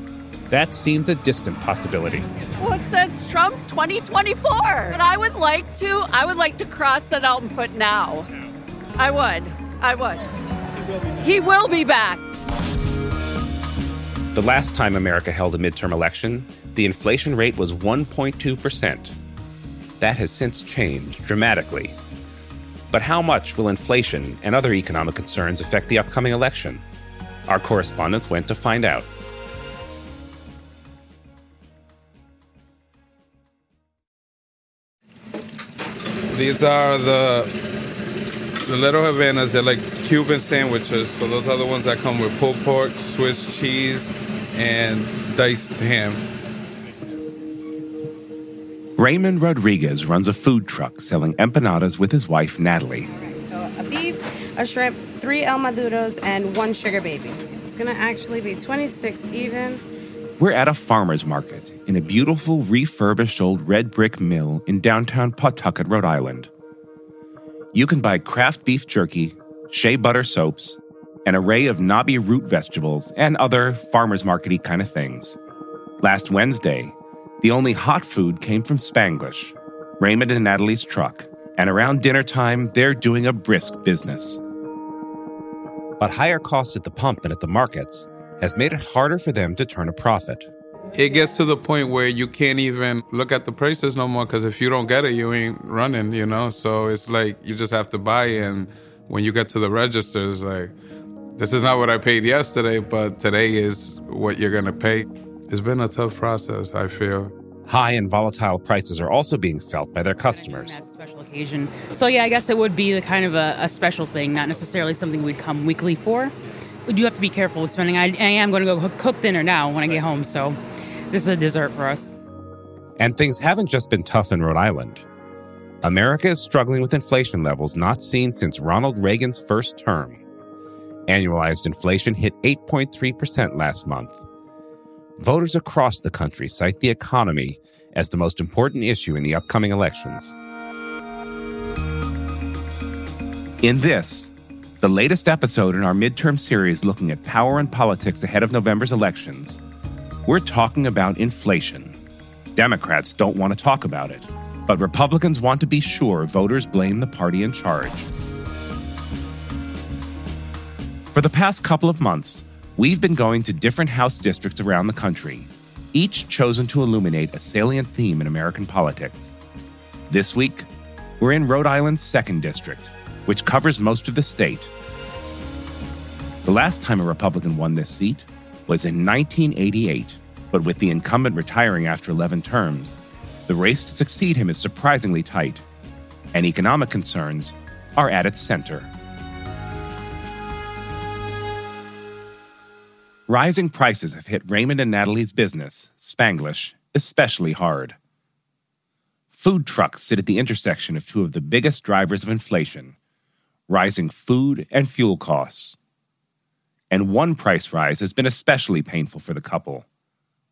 that seems a distant possibility. Well, it says Trump 2024, and I would like to I would like to cross that out and put now. I would. I would. He will be back. The last time America held a midterm election, the inflation rate was 1.2%. That has since changed dramatically. But how much will inflation and other economic concerns affect the upcoming election? Our correspondents went to find out. These are the the little Havanas. They're like Cuban sandwiches. So those are the ones that come with pulled pork, Swiss cheese, and diced ham. Raymond Rodriguez runs a food truck selling empanadas with his wife, Natalie. So a beef, a shrimp, three El Maduros, and one sugar baby. It's gonna actually be 26 even. We're at a farmer's market in a beautiful refurbished old red brick mill in downtown Pawtucket, Rhode Island. You can buy craft beef jerky, shea butter soaps, an array of knobby root vegetables, and other farmer's markety kind of things. Last Wednesday, the only hot food came from Spanglish, Raymond and Natalie's truck, and around dinner time, they're doing a brisk business. But higher costs at the pump and at the markets has made it harder for them to turn a profit. It gets to the point where you can't even look at the prices no more because if you don't get it, you ain't running, you know? So it's like you just have to buy. And when you get to the registers, like, this is not what I paid yesterday, but today is what you're going to pay. It's been a tough process, I feel. High and volatile prices are also being felt by their customers. special occasion. So yeah, I guess it would be the kind of a, a special thing, not necessarily something we'd come weekly for. We do have to be careful with spending. I, I am going to go cook- cook dinner now when I get home, so this is a dessert for us. And things haven't just been tough in Rhode Island. America is struggling with inflation levels not seen since Ronald Reagan's first term. Annualized inflation hit 8.3% last month. Voters across the country cite the economy as the most important issue in the upcoming elections. In this, the latest episode in our midterm series looking at power and politics ahead of November's elections, we're talking about inflation. Democrats don't want to talk about it, but Republicans want to be sure voters blame the party in charge. For the past couple of months, we've been going to different House districts around the country, each chosen to illuminate a salient theme in American politics. This week, we're in Rhode Island's 2nd District, which covers most of the state. The last time a Republican won this seat was in 1988, but with the incumbent retiring after 11 terms, the race to succeed him is surprisingly tight, and economic concerns are at its center. Rising prices have hit Raymond and Natalie's business, Spanglish, especially hard. Food trucks sit at the intersection of two of the biggest drivers of inflation rising food and fuel costs. And one price rise has been especially painful for the couple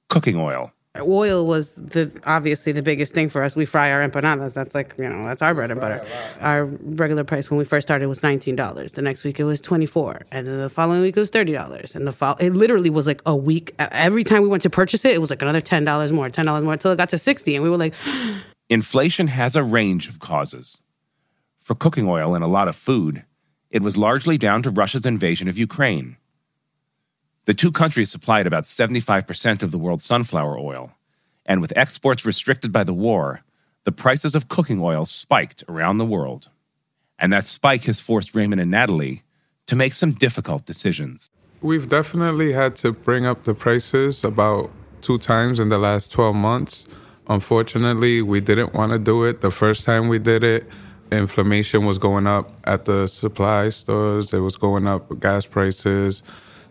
cooking oil. Oil was the obviously the biggest thing for us. We fry our empanadas. That's like you know that's our bread and butter. Our regular price when we first started was nineteen dollars. The next week it was twenty four, and then the following week it was thirty dollars. And the fol- it literally was like a week. Every time we went to purchase it, it was like another ten dollars more, ten dollars more until it got to sixty, and we were like, Inflation has a range of causes. For cooking oil and a lot of food, it was largely down to Russia's invasion of Ukraine. The two countries supplied about 75% of the world's sunflower oil, and with exports restricted by the war, the prices of cooking oil spiked around the world. And that spike has forced Raymond and Natalie to make some difficult decisions. We've definitely had to bring up the prices about two times in the last 12 months. Unfortunately, we didn't want to do it the first time we did it. Inflammation was going up at the supply stores, it was going up gas prices.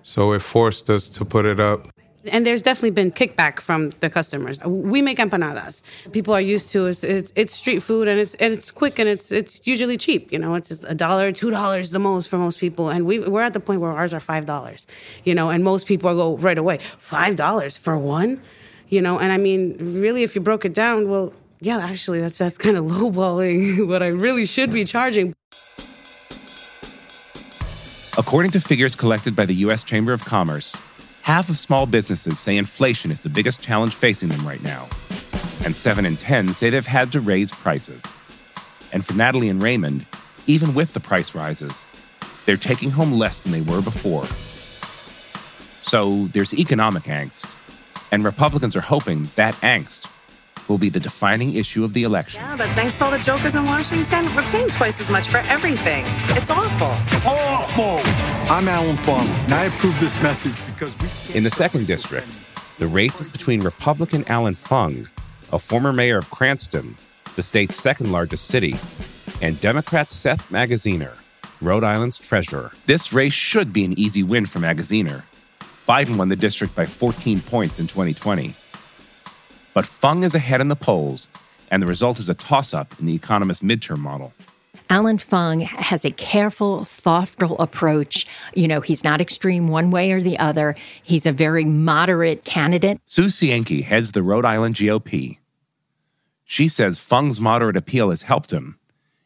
So it forced us to put it up. and there's definitely been kickback from the customers. We make empanadas. People are used to it. It's, it's street food and it's and it's quick and it's it's usually cheap. You know, it's just a dollar, two dollars the most for most people. And we we're at the point where ours are five dollars. You know, and most people go right away five dollars for one. You know, and I mean, really, if you broke it down, well, yeah, actually, that's that's kind of lowballing what I really should be charging. According to figures collected by the U.S. Chamber of Commerce, half of small businesses say inflation is the biggest challenge facing them right now. And 7 in 10 say they've had to raise prices. And for Natalie and Raymond, even with the price rises, they're taking home less than they were before. So there's economic angst, and Republicans are hoping that angst will be the defining issue of the election. Yeah, but thanks to all the jokers in Washington, we're paying twice as much for everything. It's awful. Awful! I'm Alan Fung, and I approve this message because we. In the second district, the race is between Republican Alan Fung, a former mayor of Cranston, the state's second largest city, and Democrat Seth Magaziner, Rhode Island's treasurer. This race should be an easy win for Magaziner. Biden won the district by 14 points in 2020. But Fung is ahead in the polls, and the result is a toss up in the Economist midterm model. Alan Fung has a careful, thoughtful approach. You know, he's not extreme one way or the other. He's a very moderate candidate. Sue Cienki heads the Rhode Island GOP. She says Fung's moderate appeal has helped him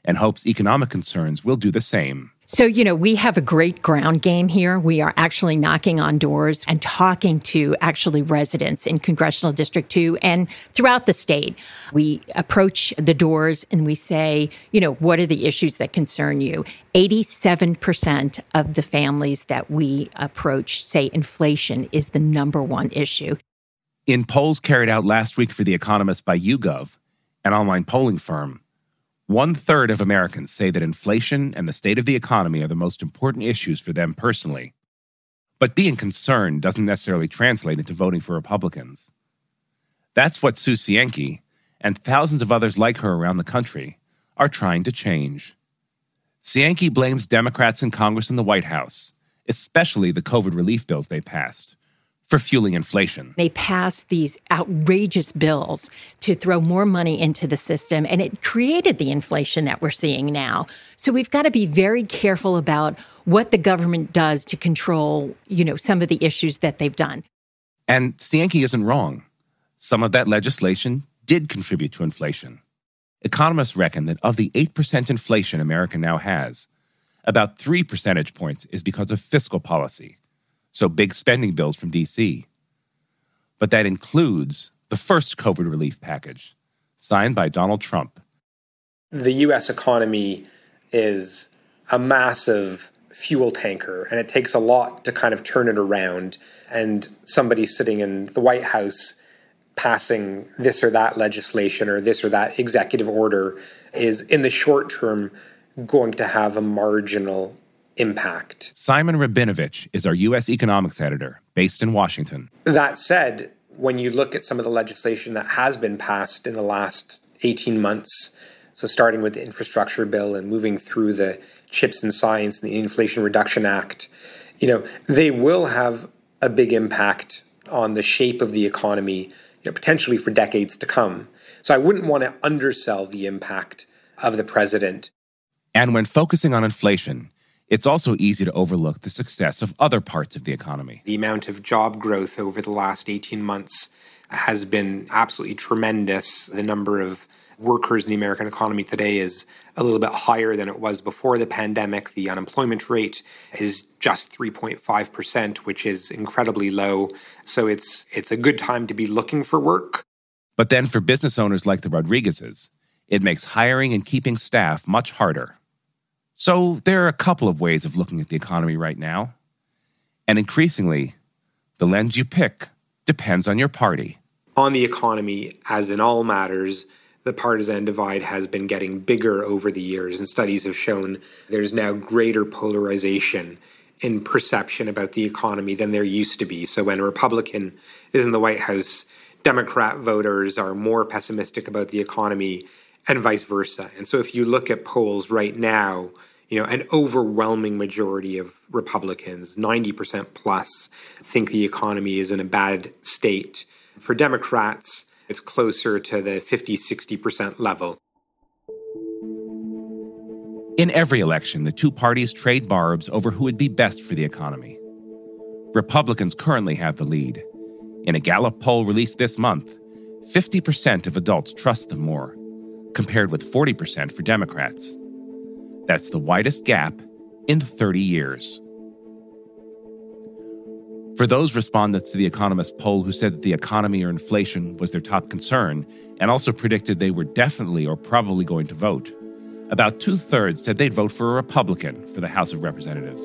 and hopes economic concerns will do the same. So, you know, we have a great ground game here. We are actually knocking on doors and talking to actually residents in Congressional District 2 and throughout the state. We approach the doors and we say, you know, what are the issues that concern you? 87% of the families that we approach say inflation is the number one issue. In polls carried out last week for The Economist by YouGov, an online polling firm, one third of Americans say that inflation and the state of the economy are the most important issues for them personally. But being concerned doesn't necessarily translate into voting for Republicans. That's what Sue Cienki and thousands of others like her around the country are trying to change. Cienki blames Democrats in Congress and the White House, especially the COVID relief bills they passed, for fueling inflation. They passed these outrageous bills to throw more money into the system, and it created the inflation that we're seeing now. So we've got to be very careful about what the government does to control, you know, some of the issues that they've done. And Cienki isn't wrong. Some of that legislation did contribute to inflation. Economists reckon that of the 8% inflation America now has, about 3 percentage points is because of fiscal policy so big spending bills from DC. But that includes the first COVID relief package, signed by Donald Trump. The US economy is a massive fuel tanker, and it takes a lot to kind of turn it around. And somebody sitting in the White House passing this or that legislation or this or that executive order is, in the short term, going to have a marginal impact. Simon Rabinovich is our U.S. economics editor based in Washington. That said, when you look at some of the legislation that has been passed in the last 18 months, so starting with the infrastructure bill and moving through the CHIPS and Science and the Inflation Reduction Act, you know, they will have a big impact on the shape of the economy, you know, potentially for decades to come. So I wouldn't want to undersell the impact of the president. And when focusing on inflation, it's also easy to overlook the success of other parts of the economy. The amount of job growth over the last 18 months has been absolutely tremendous. The number of workers in the American economy today is a little bit higher than it was before the pandemic. The unemployment rate is just 3.5%, which is incredibly low. So it's it's a good time to be looking for work. But then for business owners like the Rodriguezes, it makes hiring and keeping staff much harder. So there are a couple of ways of looking at the economy right now. And increasingly, the lens you pick depends on your party. On the economy, as in all matters, the partisan divide has been getting bigger over the years, and studies have shown there's now greater polarization in perception about the economy than there used to be. So when a Republican is in the White House, Democrat voters are more pessimistic about the economy and vice versa. And so if you look at polls right now, you know, an overwhelming majority of Republicans, 90% plus, think the economy is in a bad state. For Democrats, it's closer to the 50, 60% level. In every election, the two parties trade barbs over who would be best for the economy. Republicans currently have the lead. In a Gallup poll released this month, 50% of adults trust them more, compared with 40% for Democrats. That's the widest gap in 30 years. For those respondents to the Economist poll who said that the economy or inflation was their top concern and also predicted they were definitely or probably going to vote, about two thirds said they'd vote for a Republican for the House of Representatives.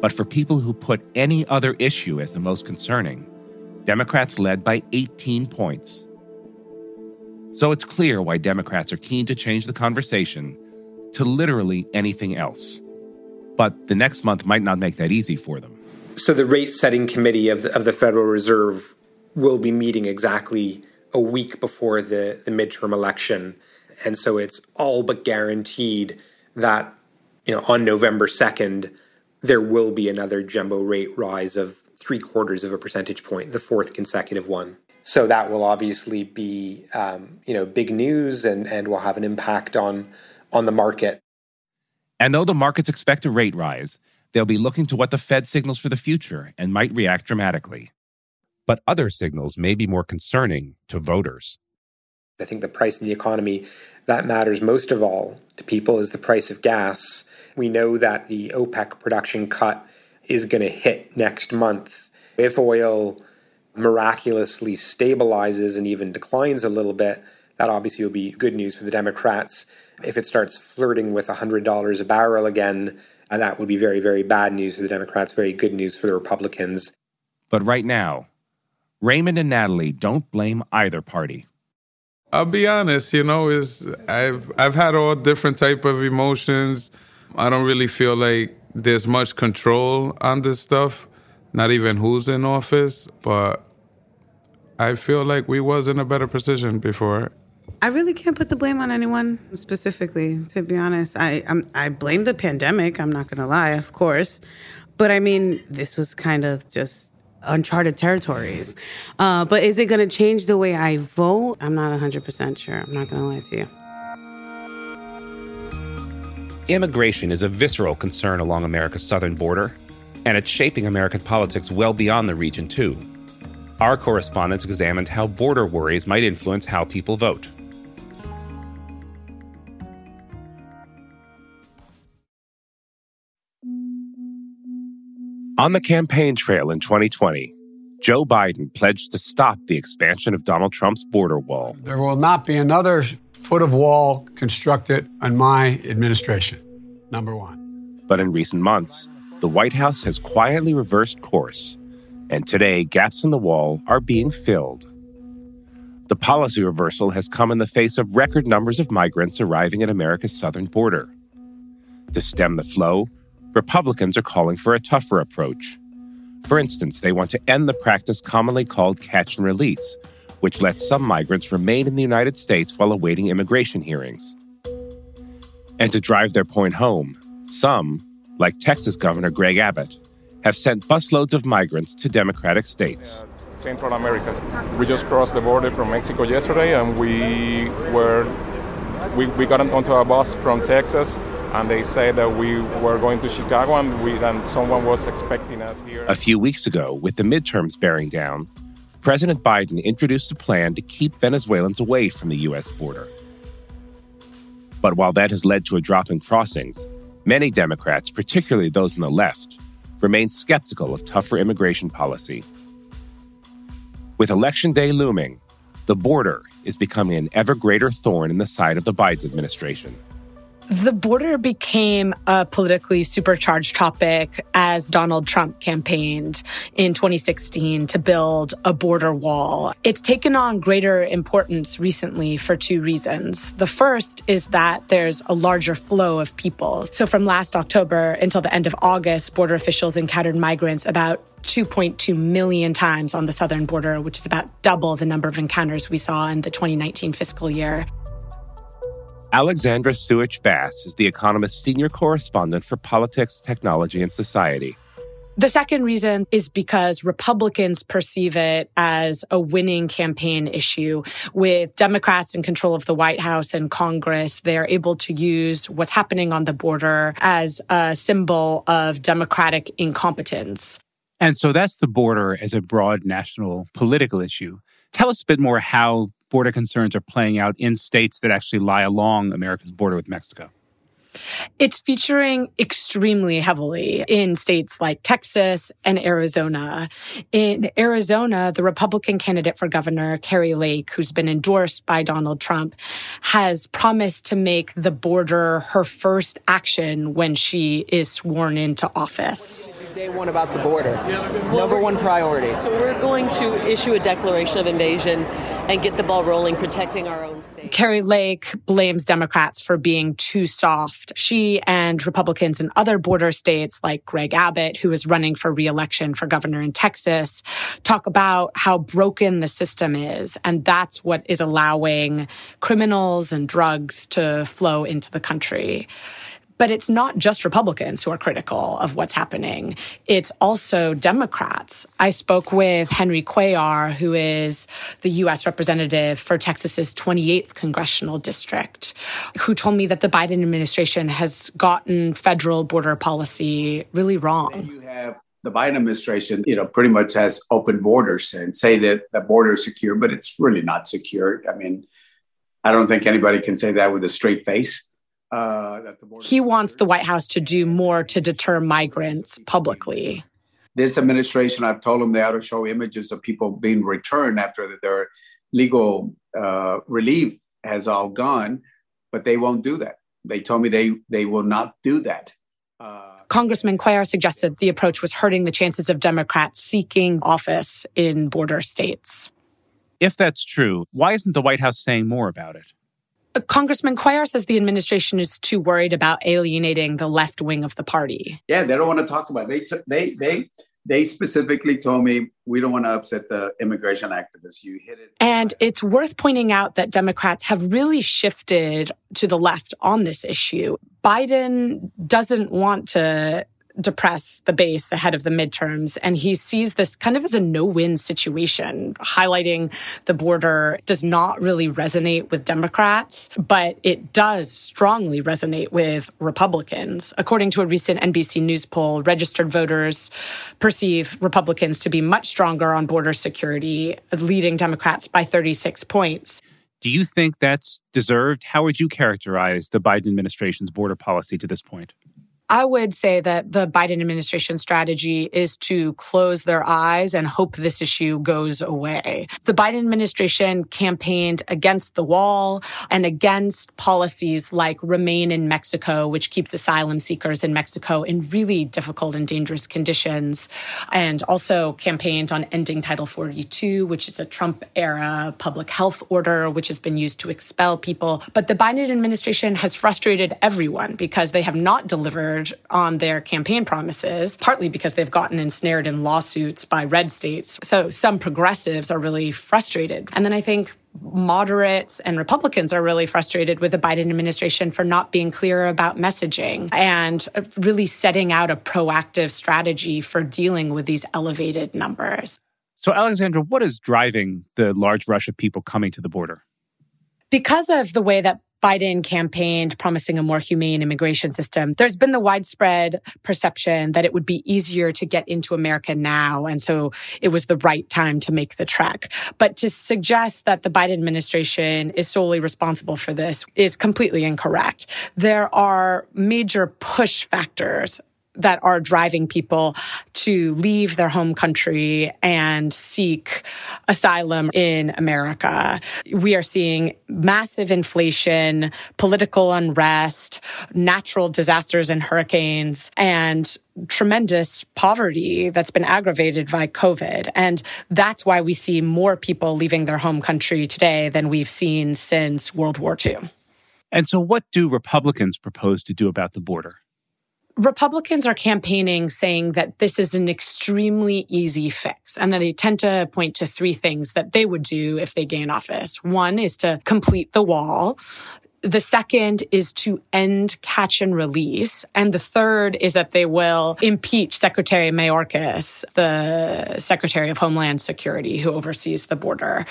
But for people who put any other issue as the most concerning, Democrats led by 18 points. So it's clear why Democrats are keen to change the conversation to literally anything else. But the next month might not make that easy for them. So the rate setting committee of the, of the Federal Reserve will be meeting exactly a week before the, the midterm election. And so it's all but guaranteed that, you know, on November 2nd, there will be another jumbo rate rise of three quarters of a percentage point, the fourth consecutive one. So that will obviously be, um, you know, big news and, and will have an impact on on the market. And though the markets expect a rate rise, they'll be looking to what the Fed signals for the future and might react dramatically. But other signals may be more concerning to voters. I think the price in the economy that matters most of all to people is the price of gas. We know that the OPEC production cut is going to hit next month. If oil miraculously stabilizes and even declines a little bit, that obviously will be good news for the Democrats. If it starts flirting with $100 a barrel again, uh, that would be very, very bad news for the Democrats, very good news for the Republicans. But right now, Raymond and Natalie don't blame either party. I'll be honest, you know, is I've I've had all different type of emotions. I don't really feel like there's much control on this stuff, not even who's in office, but I feel like we was in a better position before. I really can't put the blame on anyone specifically, to be honest. I I'm, I blame the pandemic. I'm not gonna lie, of course, but I mean, this was kind of just uncharted territories. Uh, but is it going to change the way I vote? I'm not 100% sure. I'm not going to lie to you. Immigration is a visceral concern along America's southern border, and it's shaping American politics well beyond the region, too. Our correspondents examined how border worries might influence how people vote. On the campaign trail in 2020, Joe Biden pledged to stop the expansion of Donald Trump's border wall. There will not be another foot of wall constructed in my administration. Number one. But in recent months, the White House has quietly reversed course, and today gaps in the wall are being filled. The policy reversal has come in the face of record numbers of migrants arriving at America's southern border. To stem the flow, Republicans are calling for a tougher approach. For instance, they want to end the practice commonly called catch and release, which lets some migrants remain in the United States while awaiting immigration hearings. And to drive their point home, some, like Texas Governor Greg Abbott, have sent busloads of migrants to Democratic states. Central America. We just crossed the border from Mexico yesterday, and we were we, we got onto a bus from Texas and they said that we were going to Chicago and, we, and someone was expecting us here. A few weeks ago, with the midterms bearing down, President Biden introduced a plan to keep Venezuelans away from the U.S. border. But while that has led to a drop in crossings, many Democrats, particularly those on the left, remain skeptical of tougher immigration policy. With Election Day looming, the border is becoming an ever greater thorn in the side of the Biden administration. The border became a politically supercharged topic as Donald Trump campaigned in 2016 to build a border wall. It's taken on greater importance recently for two reasons. The first is that there's a larger flow of people. So from last October until the end of August, border officials encountered migrants about 2.2 million times on the southern border, which is about double the number of encounters we saw in the 2019 fiscal year. Alexandra Suich Bass is The Economist's senior correspondent for politics, technology, and society. The second reason is because Republicans perceive it as a winning campaign issue. With Democrats in control of the White House and Congress, they're able to use what's happening on the border as a symbol of Democratic incompetence. And so that's the border as a broad national political issue. Tell us a bit more how border concerns are playing out in states that actually lie along America's border with Mexico? It's featuring extremely heavily in states like Texas and Arizona. In Arizona, the Republican candidate for governor, Kari Lake, who's been endorsed by Donald Trump, has promised to make the border her first action when she is sworn into office. Day one about the border. Number one priority. So we're going to issue a declaration of invasion and get the ball rolling protecting our own state. Kari Lake blames Democrats for being too soft. She and Republicans in other border states like Greg Abbott, who is running for reelection for governor in Texas, talk about how broken the system is. And that's what is allowing criminals and drugs to flow into the country. But it's not just Republicans who are critical of what's happening. It's also Democrats. I spoke with Henry Cuellar, who is the U.S. representative for Texas's 28th congressional district, who told me that the Biden administration has gotten federal border policy really wrong. You have the Biden administration, you know, pretty much has open borders and say that the border is secure, but it's really not secure. I mean, I don't think anybody can say that with a straight face. Uh, he wants the White House to do more to deter migrants publicly. This administration, I've told them they ought to show images of people being returned after their legal uh, relief has all gone, but they won't do that. They told me they, they will not do that. Uh, Congressman Cuellar suggested the approach was hurting the chances of Democrats seeking office in border states. If that's true, why isn't the White House saying more about it? Congressman Cuellar says the administration is too worried about alienating the left wing of the party. Yeah, they don't want to talk about it. They they they they specifically told me we don't want to upset the immigration activists. You hit it. And it's worth pointing out that Democrats have really shifted to the left on this issue. Biden doesn't want to depress the base ahead of the midterms. And he sees this kind of as a no win situation, highlighting the border does not really resonate with Democrats, but it does strongly resonate with Republicans. According to a recent NBC News poll, registered voters perceive Republicans to be much stronger on border security, leading Democrats by 36 points. Do you think that's deserved? How would you characterize the Biden administration's border policy to this point? I would say that the Biden administration strategy is to close their eyes and hope this issue goes away. The Biden administration campaigned against the wall and against policies like remain in Mexico, which keeps asylum seekers in Mexico in really difficult and dangerous conditions, and also campaigned on ending Title 42, which is a Trump era public health order, which has been used to expel people. But the Biden administration has frustrated everyone because they have not delivered on their campaign promises, partly because they've gotten ensnared in lawsuits by red states. So some progressives are really frustrated. And then I think moderates and Republicans are really frustrated with the Biden administration for not being clear about messaging and really setting out a proactive strategy for dealing with these elevated numbers. So, Alexandra, what is driving the large rush of people coming to the border? Because of the way that Biden campaigned promising a more humane immigration system, there's been the widespread perception that it would be easier to get into America now. And so it was the right time to make the trek. But to suggest that the Biden administration is solely responsible for this is completely incorrect. There are major push factors that are driving people to leave their home country and seek asylum in America. We are seeing massive inflation, political unrest, natural disasters and hurricanes, and tremendous poverty that's been aggravated by COVID. And that's why we see more people leaving their home country today than we've seen since World War II. And so, what do Republicans propose to do about the border? Republicans are campaigning saying that this is an extremely easy fix. And then they tend to point to three things that they would do if they gain office. One is to complete the wall. The second is to end catch and release. And the third is that they will impeach Secretary Mayorkas, the Secretary of Homeland Security who oversees the border.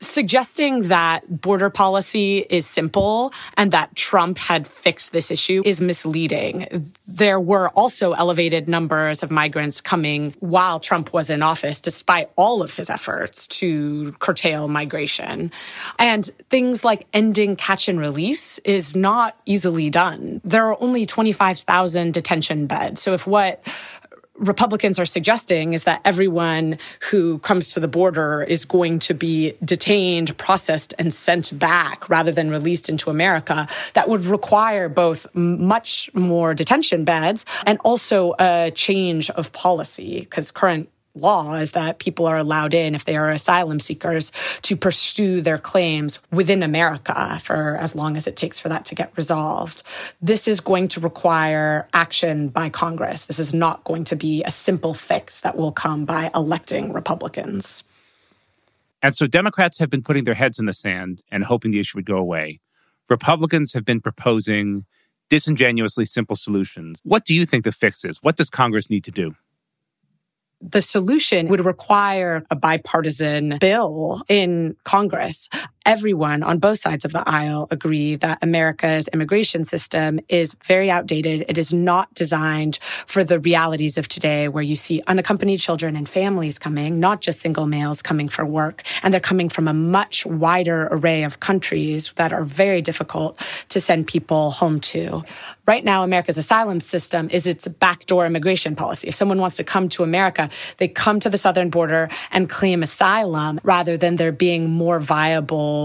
Suggesting that border policy is simple and that Trump had fixed this issue is misleading. There were also elevated numbers of migrants coming while Trump was in office, despite all of his efforts to curtail migration. And things like ending catch and release is not easily done. There are only 25,000 detention beds. So if what Republicans are suggesting is that everyone who comes to the border is going to be detained, processed, and sent back rather than released into America. That would require both much more detention beds and also a change of policy because current law is that people are allowed in if they are asylum seekers to pursue their claims within America for as long as it takes for that to get resolved. This is going to require action by Congress. This is not going to be a simple fix that will come by electing Republicans. And so Democrats have been putting their heads in the sand and hoping the issue would go away. Republicans have been proposing disingenuously simple solutions. What do you think the fix is? What does Congress need to do? The solution would require a bipartisan bill in Congress everyone on both sides of the aisle agree that America's immigration system is very outdated. It is not designed for the realities of today where you see unaccompanied children and families coming, not just single males coming for work. And they're coming from a much wider array of countries that are very difficult to send people home to. Right now, America's asylum system is its backdoor immigration policy. If someone wants to come to America, they come to the southern border and claim asylum rather than there being more viable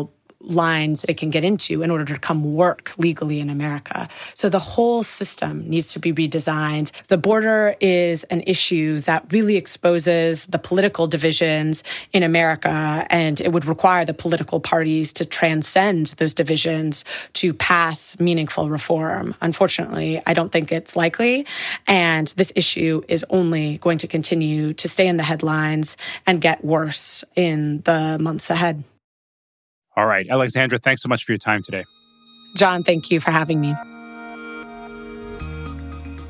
lines it can get into in order to come work legally in America. So the whole system needs to be redesigned. The border is an issue that really exposes the political divisions in America, and it would require the political parties to transcend those divisions to pass meaningful reform. Unfortunately, I don't think it's likely, and this issue is only going to continue to stay in the headlines and get worse in the months ahead. All right. Alexandra, thanks so much for your time today. John, thank you for having me.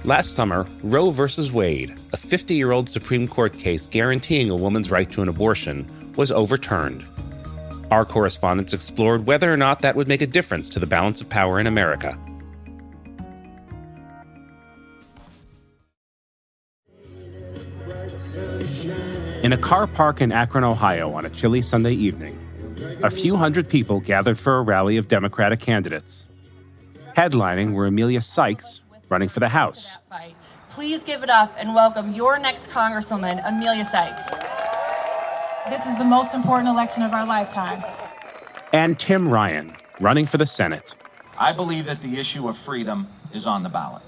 Last summer, Roe v. Wade, a 50 year old Supreme Court case guaranteeing a woman's right to an abortion, was overturned. Our correspondents explored whether or not that would make a difference to the balance of power in America. In a car park in Akron, Ohio on a chilly Sunday evening, a few hundred people gathered for a rally of Democratic candidates. Headlining were Emilia Sykes, running for the House. Please give it up and welcome your next Congresswoman, Emilia Sykes. This is the most important election of our lifetime. And Tim Ryan, running for the Senate. I believe that the issue of freedom is on the ballot.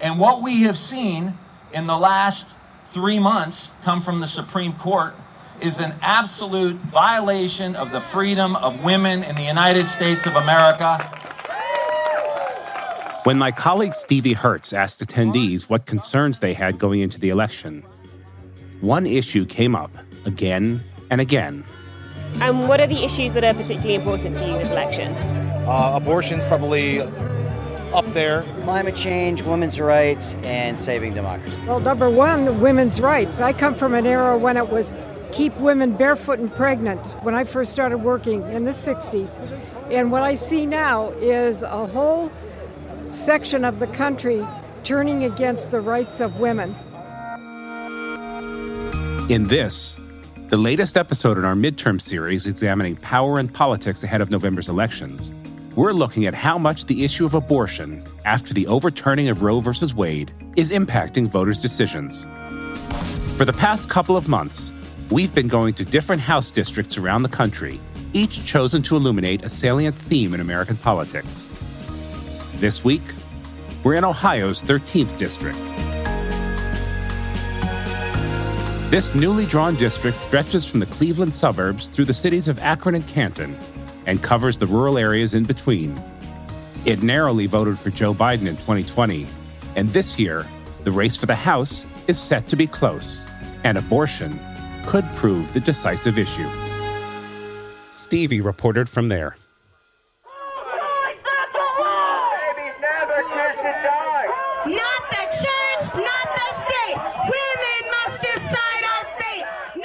And what we have seen in the last three months come from the Supreme Court is an absolute violation of the freedom of women in the United States of America. When my colleague Stevie Hertz asked attendees what concerns they had going into the election, one issue came up again and again. And what are the issues that are particularly important to you in this election? Uh, abortion's probably up there. Climate change, women's rights, and saving democracy. Well, number one, women's rights. I come from an era when it was keep women barefoot and pregnant when I first started working in the 60s. And what I see now is a whole section of the country turning against the rights of women. In this, the latest episode in our midterm series examining power and politics ahead of November's elections, we're looking at how much the issue of abortion, after the overturning of Roe v. Wade, is impacting voters' decisions. For the past couple of months, We've been going to different House districts around the country, each chosen to illuminate a salient theme in American politics. This week, we're in Ohio's 13th district. This newly drawn district stretches from the Cleveland suburbs through the cities of Akron and Canton and covers the rural areas in between. It narrowly voted for Joe Biden in 2020, and this year, the race for the House is set to be close, and abortion could prove the decisive issue. Stevie reported from there. Not the church, not the state. Women must decide our fate.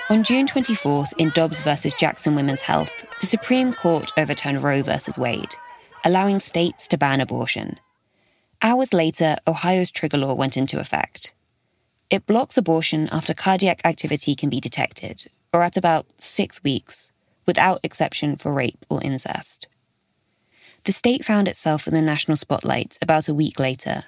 On June 24th, in Dobbs versus Jackson Women's Health, the Supreme Court overturned Roe versus Wade, allowing states to ban abortion. Hours later, Ohio's trigger law went into effect. It blocks abortion after cardiac activity can be detected, or at about six weeks, without exception for rape or incest. The state found itself in the national spotlight about a week later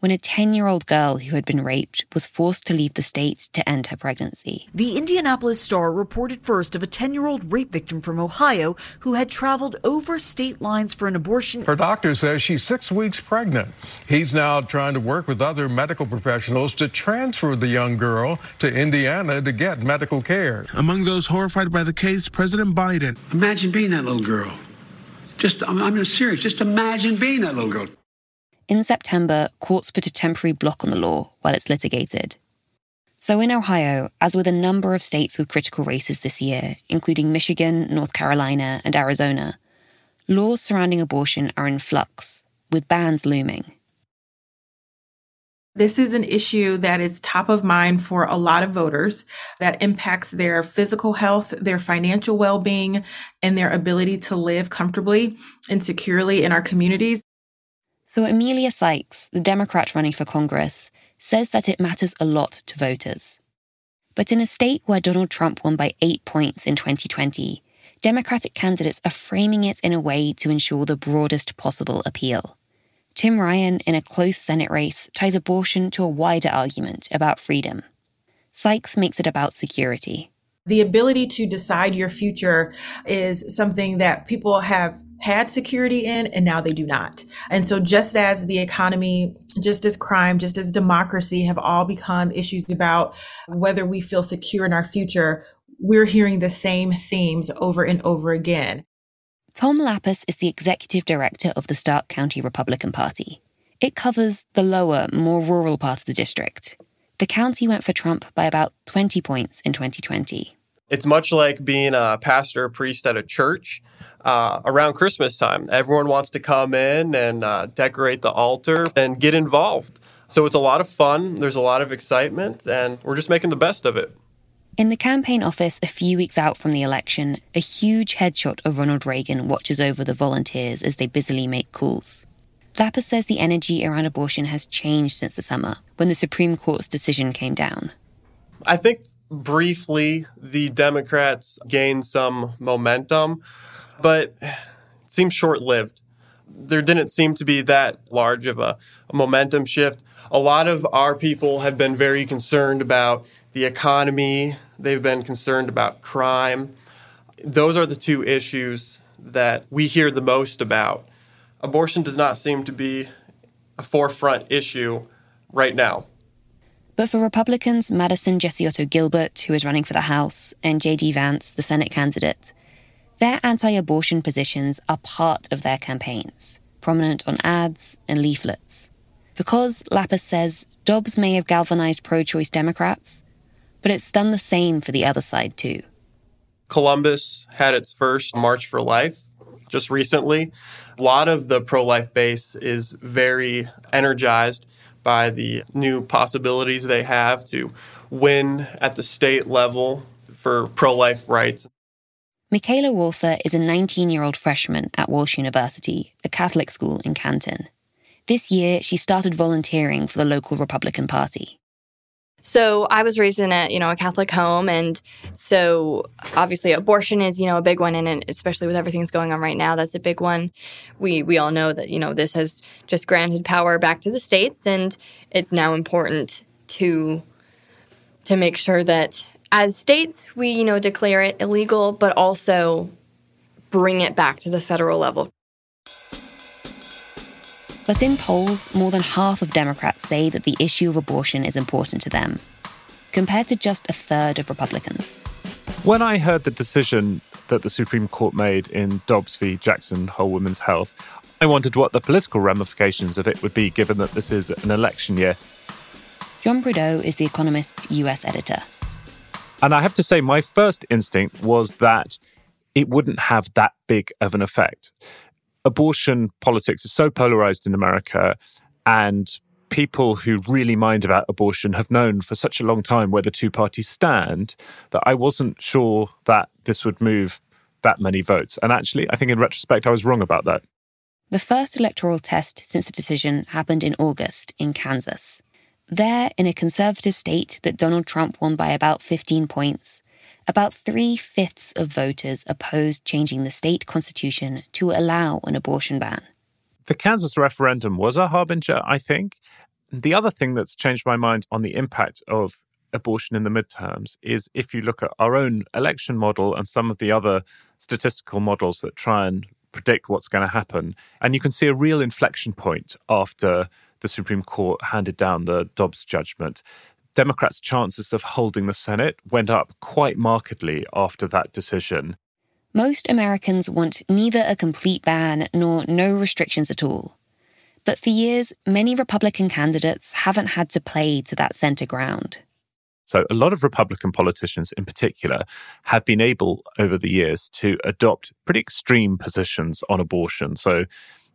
when a 10 year old girl who had been raped was forced to leave the state to end her pregnancy. The Indianapolis Star reported first of a 10 year old rape victim from Ohio who had traveled over state lines for an abortion. Her doctor says she's six weeks pregnant. He's now trying to work with other medical professionals to transfer the young girl to Indiana to get medical care. Among those horrified by the case, President Biden. Imagine being that little girl. Just, I'm, I'm serious. Just imagine being that little girl. In September, courts put a temporary block on the law while it's litigated. So in Ohio, as with a number of states with critical races this year, including Michigan, North Carolina, and Arizona, laws surrounding abortion are in flux, with bans looming. This is an issue that is top of mind for a lot of voters that impacts their physical health, their financial well being, and their ability to live comfortably and securely in our communities. So Emilia Sykes, the Democrat running for Congress, says that it matters a lot to voters. But in a state where Donald Trump won by eight points in 2020, Democratic candidates are framing it in a way to ensure the broadest possible appeal. Tim Ryan, in a close Senate race, ties abortion to a wider argument about freedom. Sykes makes it about security. The ability to decide your future is something that people have had security in and now they do not. And so just as the economy, just as crime, just as democracy have all become issues about whether we feel secure in our future, we're hearing the same themes over and over again. Tom Lappas is the executive director of the Stark County Republican Party. It covers the lower, more rural part of the district. The county went for Trump by about 20 points in 2020. It's much like being a pastor or priest at a church uh, around Christmas time. Everyone wants to come in and uh, decorate the altar and get involved. So it's a lot of fun. There's a lot of excitement, and we're just making the best of it. In the campaign office, a few weeks out from the election, a huge headshot of Ronald Reagan watches over the volunteers as they busily make calls. Lappas says the energy around abortion has changed since the summer, when the Supreme Court's decision came down. I think briefly the Democrats gained some momentum but it seems short lived. There didn't seem to be that large of a, a momentum shift. A lot of our people have been very concerned about the economy, they've been concerned about crime. Those are the two issues that we hear the most about. Abortion does not seem to be a forefront issue right now. But for Republicans, Madison Gesiotto Gilbert, who is running for the House, and J.D. Vance, the Senate candidate, their anti abortion positions are part of their campaigns, prominent on ads and leaflets. Because, Lappas says, Dobbs may have galvanized pro choice Democrats, but it's done the same for the other side too. Columbus had its first March for Life just recently. A lot of the pro life base is very energized by the new possibilities they have to win at the state level for pro life rights. Michaela Walther is a 19 year old freshman at Walsh University, a Catholic school in Canton. This year, she started volunteering for the local Republican Party. So I was raised in a you know a Catholic home, and so obviously abortion is you know a big one, and especially with everything that's going on right now, that's a big one. We we all know that you know this has just granted power back to the states, and it's now important to to make sure that as states, we, you know, declare it illegal, but also bring it back to the federal level. But in polls, more than half of Democrats say that the issue of abortion is important to them, compared to just a third of Republicans. When I heard the decision that the Supreme Court made in Dobbs v. Jackson Whole Woman's Health, I wondered what the political ramifications of it would be given that this is an election year. John Prideaux is The Economist's US editor. And I have to say, my first instinct was that it wouldn't have that big of an effect. Abortion politics is so polarized in America, and people who really mind about abortion have known for such a long time where the two parties stand that I wasn't sure that this would move that many votes. And actually, I think in retrospect, I was wrong about that. The first electoral test since the decision happened in August in Kansas. There, in a conservative state that Donald Trump won by about 15 points, about three fifths of voters opposed changing the state constitution to allow an abortion ban. The Kansas referendum was a harbinger, I think. The other thing that's changed my mind on the impact of abortion in the midterms is if you look at our own election model and some of the other statistical models that try and predict what's going to happen, and you can see a real inflection point after the Supreme Court handed down the Dobbs judgment. Democrats' chances of holding the Senate went up quite markedly after that decision. Most Americans want neither a complete ban nor no restrictions at all. But for years, many Republican candidates haven't had to play to that center ground. So, a lot of Republican politicians in particular have been able over the years to adopt pretty extreme positions on abortion. So,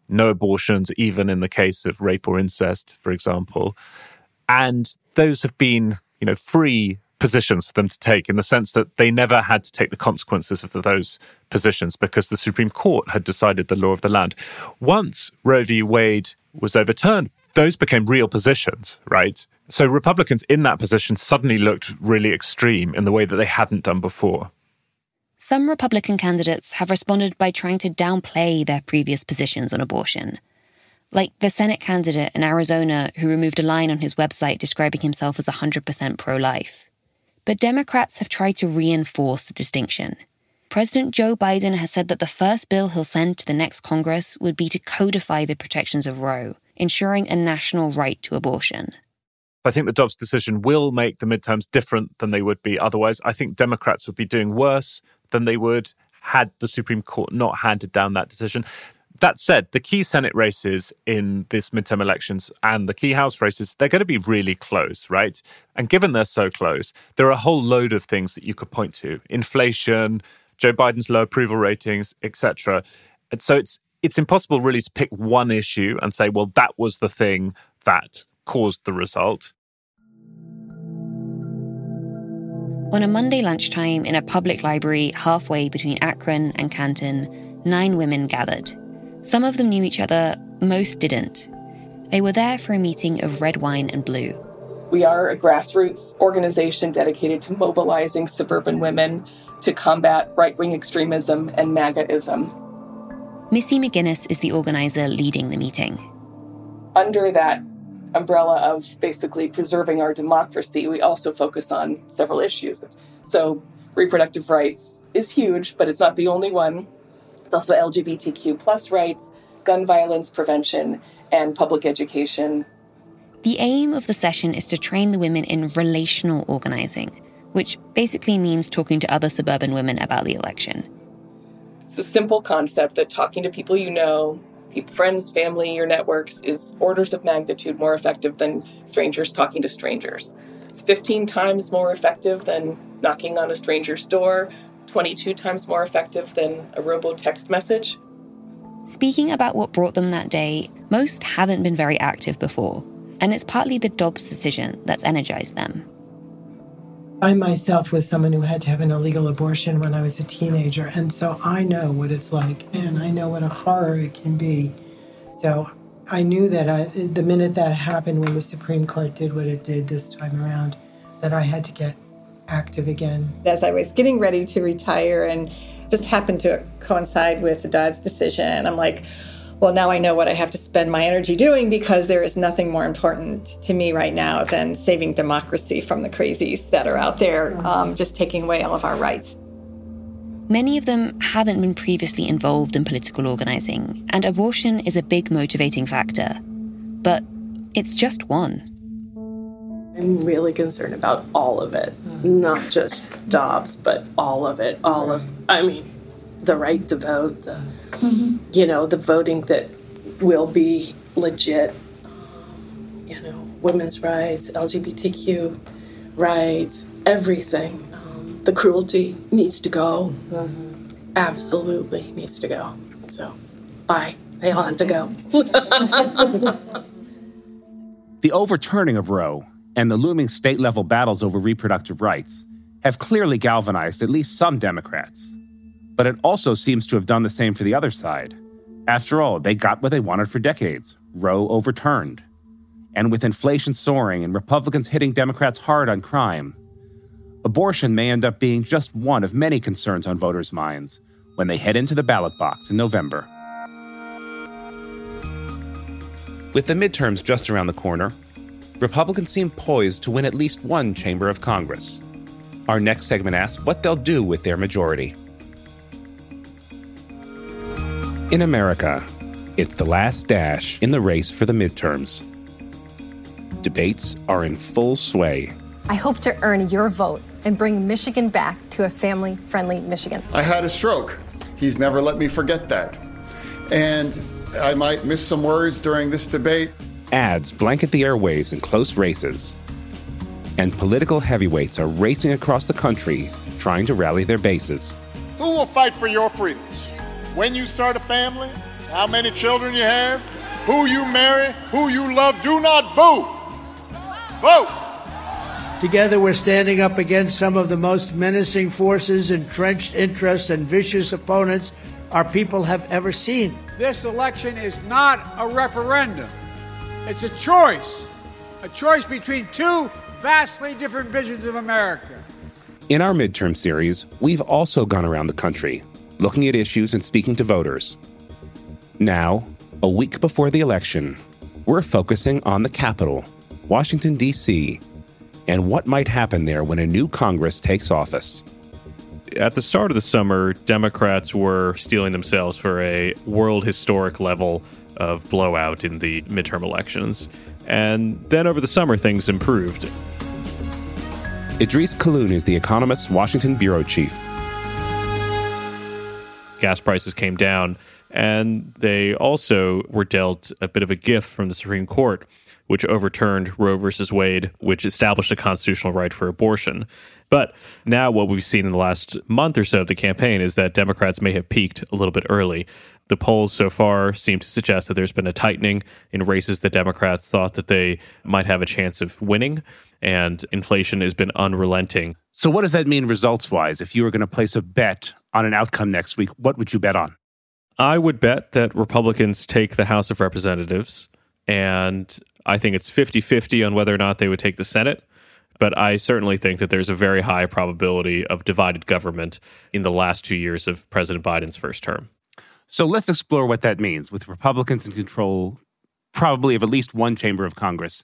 no abortions, even in the case of rape or incest, for example. And those have been, you know, free positions for them to take in the sense that they never had to take the consequences of those positions because the Supreme Court had decided the law of the land. Once Roe v. Wade was overturned, those became real positions, right? So Republicans in that position suddenly looked really extreme in the way that they hadn't done before. Some Republican candidates have responded by trying to downplay their previous positions on abortion. Like the Senate candidate in Arizona who removed a line on his website describing himself as 100% pro life. But Democrats have tried to reinforce the distinction. President Joe Biden has said that the first bill he'll send to the next Congress would be to codify the protections of Roe, ensuring a national right to abortion. I think the Dobbs decision will make the midterms different than they would be otherwise. I think Democrats would be doing worse than they would had the Supreme Court not handed down that decision. That said, the key Senate races in this midterm elections and the key House races, they're going to be really close, right? And given they're so close, there are a whole load of things that you could point to inflation, Joe Biden's low approval ratings, etc. And so it's it's impossible really to pick one issue and say, well, that was the thing that caused the result. On a Monday lunchtime in a public library halfway between Akron and Canton, nine women gathered. Some of them knew each other, most didn't. They were there for a meeting of red wine and blue. We are a grassroots organization dedicated to mobilizing suburban women to combat right wing extremism and MAGAism. Missy McGinnis is the organizer leading the meeting. Under that umbrella of basically preserving our democracy, we also focus on several issues. So, reproductive rights is huge, but it's not the only one. It's also LGBTQ plus rights, gun violence prevention, and public education. The aim of the session is to train the women in relational organizing, which basically means talking to other suburban women about the election. It's a simple concept that talking to people you know, friends, family, your networks is orders of magnitude more effective than strangers talking to strangers. It's 15 times more effective than knocking on a stranger's door, 22 times more effective than a robo text message. Speaking about what brought them that day, most haven't been very active before, and it's partly the Dobbs decision that's energized them. I myself was someone who had to have an illegal abortion when I was a teenager, and so I know what it's like, and I know what a horror it can be. So I knew that I, the minute that happened, when the Supreme Court did what it did this time around, that I had to get active again. As I was getting ready to retire and just happened to coincide with the Dobbs decision, I'm like, well, now I know what I have to spend my energy doing because there is nothing more important to me right now than saving democracy from the crazies that are out there, um, just taking away all of our rights. Many of them haven't been previously involved in political organizing, and abortion is a big motivating factor. But it's just one. I'm really concerned about all of it, not just Dobbs, but all of it. All of, I mean, the right to vote, the, mm-hmm. you know, the voting that will be legit, you know, women's rights, LGBTQ rights, everything. Um, the cruelty needs to go. Mm-hmm. Absolutely needs to go. So, bye. They all have to go. The overturning of Roe and the looming state level battles over reproductive rights have clearly galvanized at least some Democrats. But it also seems to have done the same for the other side. After all, they got what they wanted for decades Roe overturned. And with inflation soaring and Republicans hitting Democrats hard on crime, abortion may end up being just one of many concerns on voters' minds when they head into the ballot box in November. With the midterms just around the corner, Republicans seem poised to win at least one chamber of Congress. Our next segment asks what they'll do with their majority. In America, it's the last dash in the race for the midterms. Debates are in full sway. I hope to earn your vote and bring Michigan back to a family friendly Michigan. I had a stroke. He's never let me forget that. And I might miss some words during this debate. Ads blanket the airwaves in close races. And political heavyweights are racing across the country trying to rally their bases. Who will fight for your freedoms? When you start a family, how many children you have, who you marry, who you love, do not boo. Vote. Together, we're standing up against some of the most menacing forces, entrenched interests, and vicious opponents our people have ever seen. This election is not a referendum, it's a choice. A choice between two vastly different visions of America. In our midterm series, we've also gone around the country, looking at issues and speaking to voters. Now, a week before the election, we're focusing on the Capitol, Washington, D.C., and what might happen there when a new Congress takes office. At the start of the summer, Democrats were steeling themselves for a world historic level of blowout in the midterm elections. And then over the summer, things improved. Idrees Kahloon is the Economist's Washington bureau chief. Gas prices came down, and they also were dealt a bit of a gift from the Supreme Court, which overturned Roe versus Wade, which established a constitutional right for abortion. But now, what we've seen in the last month or so of the campaign is that Democrats may have peaked a little bit early. The polls so far seem to suggest that there's been a tightening in races that Democrats thought that they might have a chance of winning, and inflation has been unrelenting. So, what does that mean results wise? If you were going to place a bet on an outcome next week, what would you bet on? I would bet that Republicans take the House of Representatives, and I think it's 50 50 on whether or not they would take the Senate. But I certainly think that there's a very high probability of divided government in the last two years of President Biden's first term. So let's explore what that means with Republicans in control, probably of at least one chamber of Congress.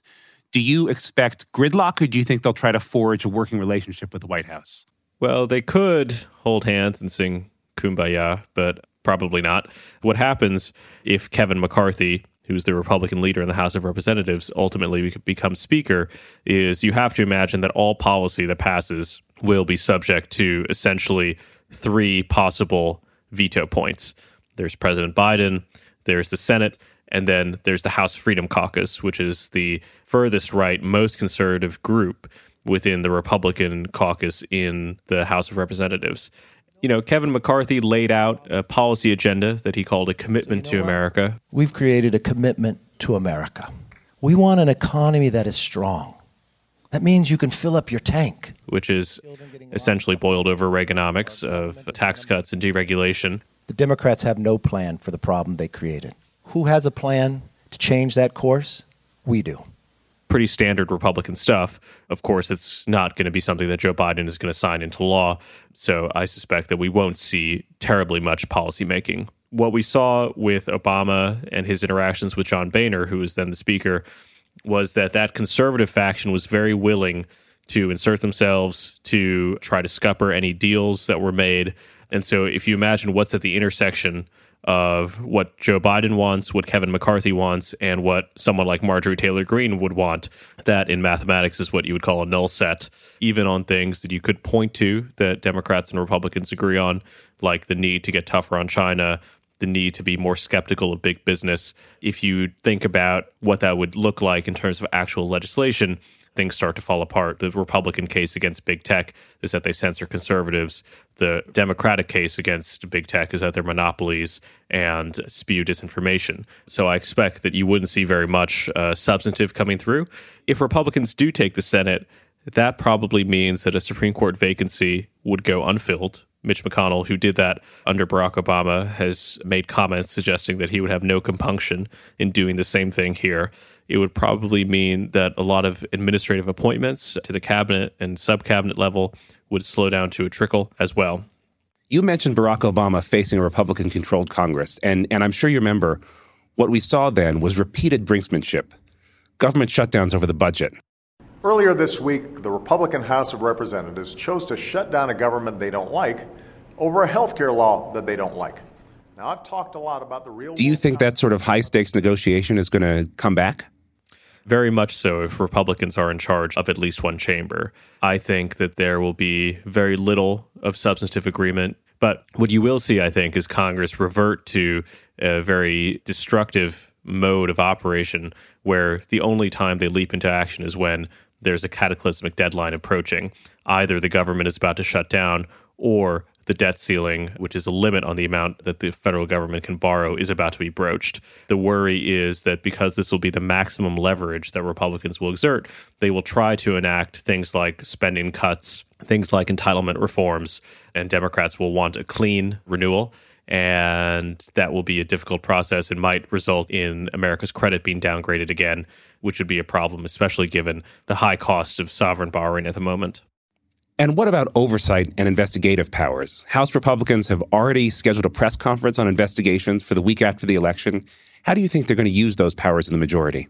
Do you expect gridlock or do you think they'll try to forge a working relationship with the White House? Well, they could hold hands and sing kumbaya, but probably not. What happens if Kevin McCarthy, who's the Republican leader in the House of Representatives, ultimately becomes Speaker, is you have to imagine that all policy that passes will be subject to essentially three possible veto points. There's President Biden, there's the Senate, and then there's the House Freedom Caucus, which is the furthest right, most conservative group within the Republican caucus in the House of Representatives. You know, Kevin McCarthy laid out a policy agenda that he called a commitment so you know to what? America. We've created a commitment to America. We want an economy that is strong. That means you can fill up your tank. Which is essentially boiled over Reaganomics of tax cuts and deregulation. The Democrats have no plan for the problem they created. Who has a plan to change that course? We do. Pretty standard Republican stuff. Of course, it's not going to be something that Joe Biden is going to sign into law. So I suspect that we won't see terribly much policymaking. What we saw with Obama and his interactions with John Boehner, who was then the speaker, was that that conservative faction was very willing to insert themselves to try to scupper any deals that were made and so if you imagine what's at the intersection of what Joe Biden wants, what Kevin McCarthy wants, and what someone like Marjorie Taylor Greene would want, that in mathematics is what you would call a null set, even on things that you could point to that Democrats and Republicans agree on, like the need to get tougher on China, the need to be more skeptical of big business. If you think about what that would look like in terms of actual legislation, things start to fall apart. The Republican case against big tech is that they censor conservatives. The Democratic case against big tech is that they're monopolies and spew disinformation. So I expect that you wouldn't see very much uh, substantive coming through. If Republicans do take the Senate, that probably means that a Supreme Court vacancy would go unfilled. Mitch McConnell, who did that under Barack Obama, has made comments suggesting that he would have no compunction in doing the same thing here. It would probably mean that a lot of administrative appointments to the cabinet and sub cabinet level would slow down to a trickle as well. You mentioned Barack Obama facing a Republican controlled Congress, and, and I'm sure you remember what we saw then was repeated brinksmanship, government shutdowns over the budget. Earlier this week, the Republican House of Representatives chose to shut down a government they don't like over a health care law that they don't like. Now, I've talked a lot about the real. Do you think that sort of high stakes negotiation is going to come back? Very much so if Republicans are in charge of at least one chamber. I think that there will be very little of substantive agreement. But what you will see, I think, is Congress revert to a very destructive mode of operation where the only time they leap into action is when there's a cataclysmic deadline approaching. Either the government is about to shut down or the debt ceiling, which is a limit on the amount that the federal government can borrow, is about to be broached. The worry is that because this will be the maximum leverage that Republicans will exert, they will try to enact things like spending cuts, things like entitlement reforms, and Democrats will want a clean renewal. And that will be a difficult process and might result in America's credit being downgraded again, which would be a problem, especially given the high cost of sovereign borrowing at the moment. And what about oversight and investigative powers? House Republicans have already scheduled a press conference on investigations for the week after the election. How do you think they're going to use those powers in the majority?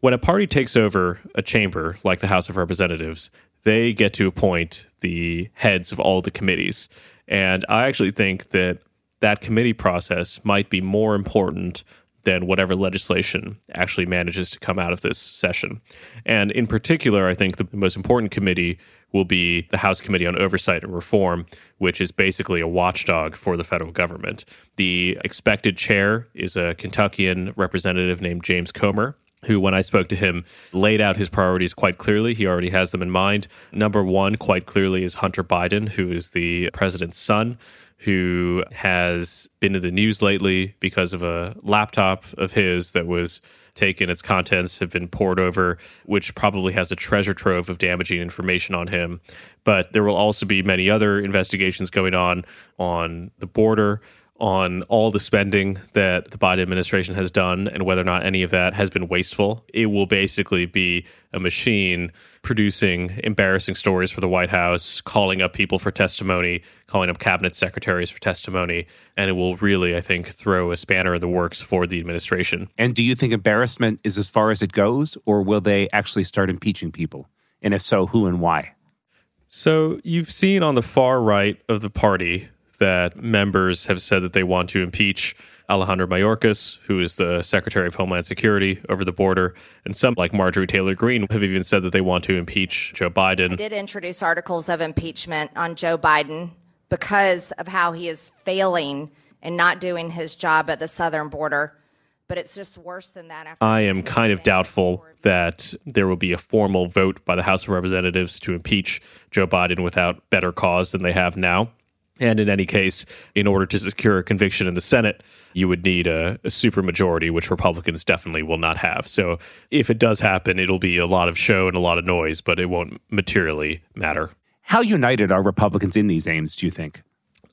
When a party takes over a chamber like the House of Representatives, they get to appoint the heads of all the committees. And I actually think that that committee process might be more important than whatever legislation actually manages to come out of this session. And in particular, I think the most important committee will be the House Committee on Oversight and Reform, which is basically a watchdog for the federal government. The expected chair is a Kentuckian representative named James Comer. Who, when I spoke to him, laid out his priorities quite clearly. He already has them in mind. Number one, quite clearly, is Hunter Biden, who is the president's son who has been in the news lately because of a laptop of his that was taken. Its contents have been pored over, which probably has a treasure trove of damaging information on him. But there will also be many other investigations going on on the border, on all the spending that the Biden administration has done and whether or not any of that has been wasteful. It will basically be a machine producing embarrassing stories for the White House, calling up people for testimony, calling up cabinet secretaries for testimony, and it will really, I think, throw a spanner in the works for the administration. And do you think embarrassment is as far as it goes, or will they actually start impeaching people? And if so, who and why? So you've seen on the far right of the party that members have said that they want to impeach Alejandro Mayorkas, who is the Secretary of Homeland Security over the border, and some like Marjorie Taylor Greene have even said that they want to impeach Joe Biden. I did introduce articles of impeachment on Joe Biden because of how he is failing and not doing his job at the southern border. But it's just worse than that. I am kind of doubtful that there will be a formal vote by the House of Representatives to impeach Joe Biden without better cause than they have now. And in any case, in order to secure a conviction in the Senate, you would need a, a supermajority, which Republicans definitely will not have. So if it does happen, it'll be a lot of show and a lot of noise, but it won't materially matter. How united are Republicans in these aims, do you think?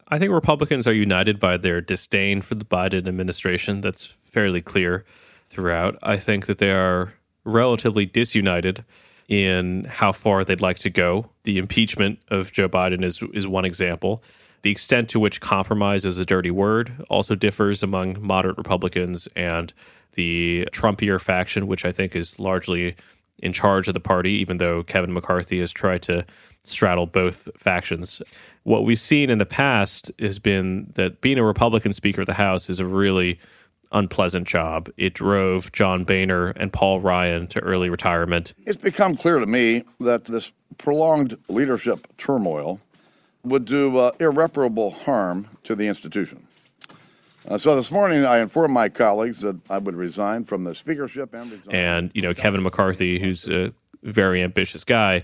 I think Republicans are united by their disdain for the Biden administration. That's fairly clear throughout. I think that they are relatively disunited in how far they'd like to go. The impeachment of Joe Biden is is one example. The extent to which compromise is a dirty word also differs among moderate Republicans and the Trumpier faction, which I think is largely in charge of the party, even though Kevin McCarthy has tried to straddle both factions. What we've seen in the past has been that being a Republican Speaker of the House is a really unpleasant job. It drove John Boehner and Paul Ryan to early retirement. It's become clear to me that this prolonged leadership turmoil would do uh, irreparable harm to the institution. Uh, so this morning, I informed my colleagues that I would resign from the speakership and resign. And you know, Kevin McCarthy, who's a very ambitious guy,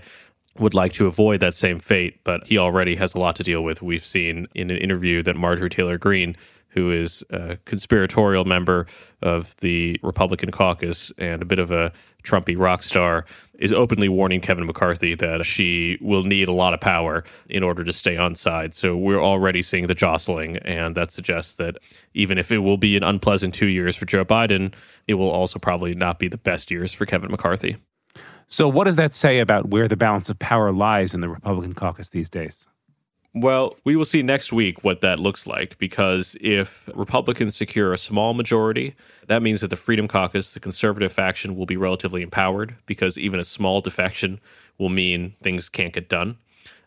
would like to avoid that same fate, but he already has a lot to deal with. We've seen in an interview that Marjorie Taylor Greene, who is a conspiratorial member of the Republican caucus and a bit of a Trumpy rock star, is openly warning Kevin McCarthy that she will need a lot of power in order to stay on side. So we're already seeing the jostling, and that suggests that even if it will be an unpleasant two years for Joe Biden, it will also probably not be the best years for Kevin McCarthy. So, what does that say about where the balance of power lies in the Republican caucus these days? Well, we will see next week what that looks like because if Republicans secure a small majority, that means that the Freedom Caucus, the conservative faction, will be relatively empowered because even a small defection will mean things can't get done.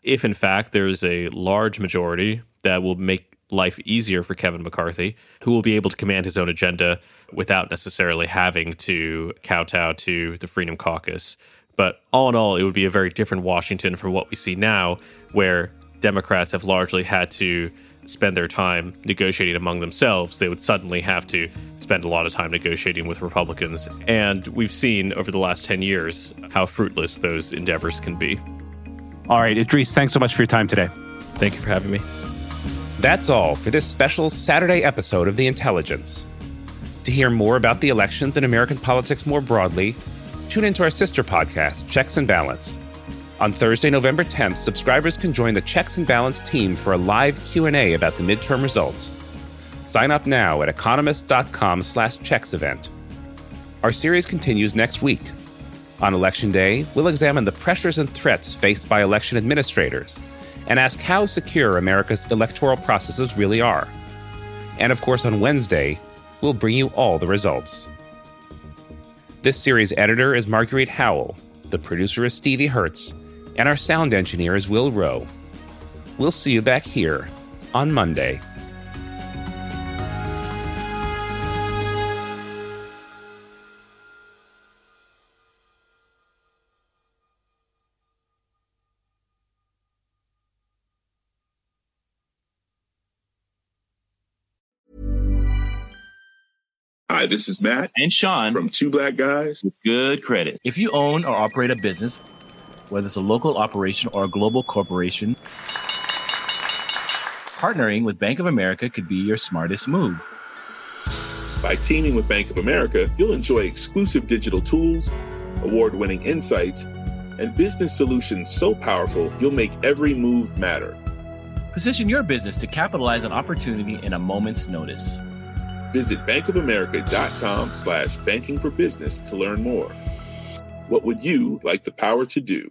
If in fact there's a large majority that will make life easier for Kevin McCarthy, who will be able to command his own agenda without necessarily having to kowtow to the Freedom Caucus. But all in all, it would be a very different Washington from what we see now, where Democrats have largely had to spend their time negotiating among themselves, they would suddenly have to spend a lot of time negotiating with Republicans. And we've seen over the last 10 years how fruitless those endeavors can be. All right, Idrees, thanks so much for your time today. Thank you for having me. That's all for this special Saturday episode of The Intelligence. To hear more about the elections and American politics more broadly, tune into our sister podcast, Checks and Balance. On Thursday, November 10th, subscribers can join the Checks and Balance team for a live Q&A about the midterm results. Sign up now at economist.com slash checks event. Our series continues next week. On election day, we'll examine the pressures and threats faced by election administrators and ask how secure America's electoral processes really are. And of course, on Wednesday, we'll bring you all the results. This series editor is Marguerite Howell. The producer is Stevie Hertz and our sound engineer is Will Rowe. We'll see you back here on Monday. Hi, this is Matt and Sean from Two Black Guys with Good Credit. If you own or operate a business, whether it's a local operation or a global corporation, partnering with Bank of America could be your smartest move. By teaming with Bank of America, you'll enjoy exclusive digital tools, award winning insights, and business solutions so powerful you'll make every move matter. Position your business to capitalize on opportunity in a moment's notice. Visit bankofamerica.com slash banking for business to learn more. What would you like the power to do?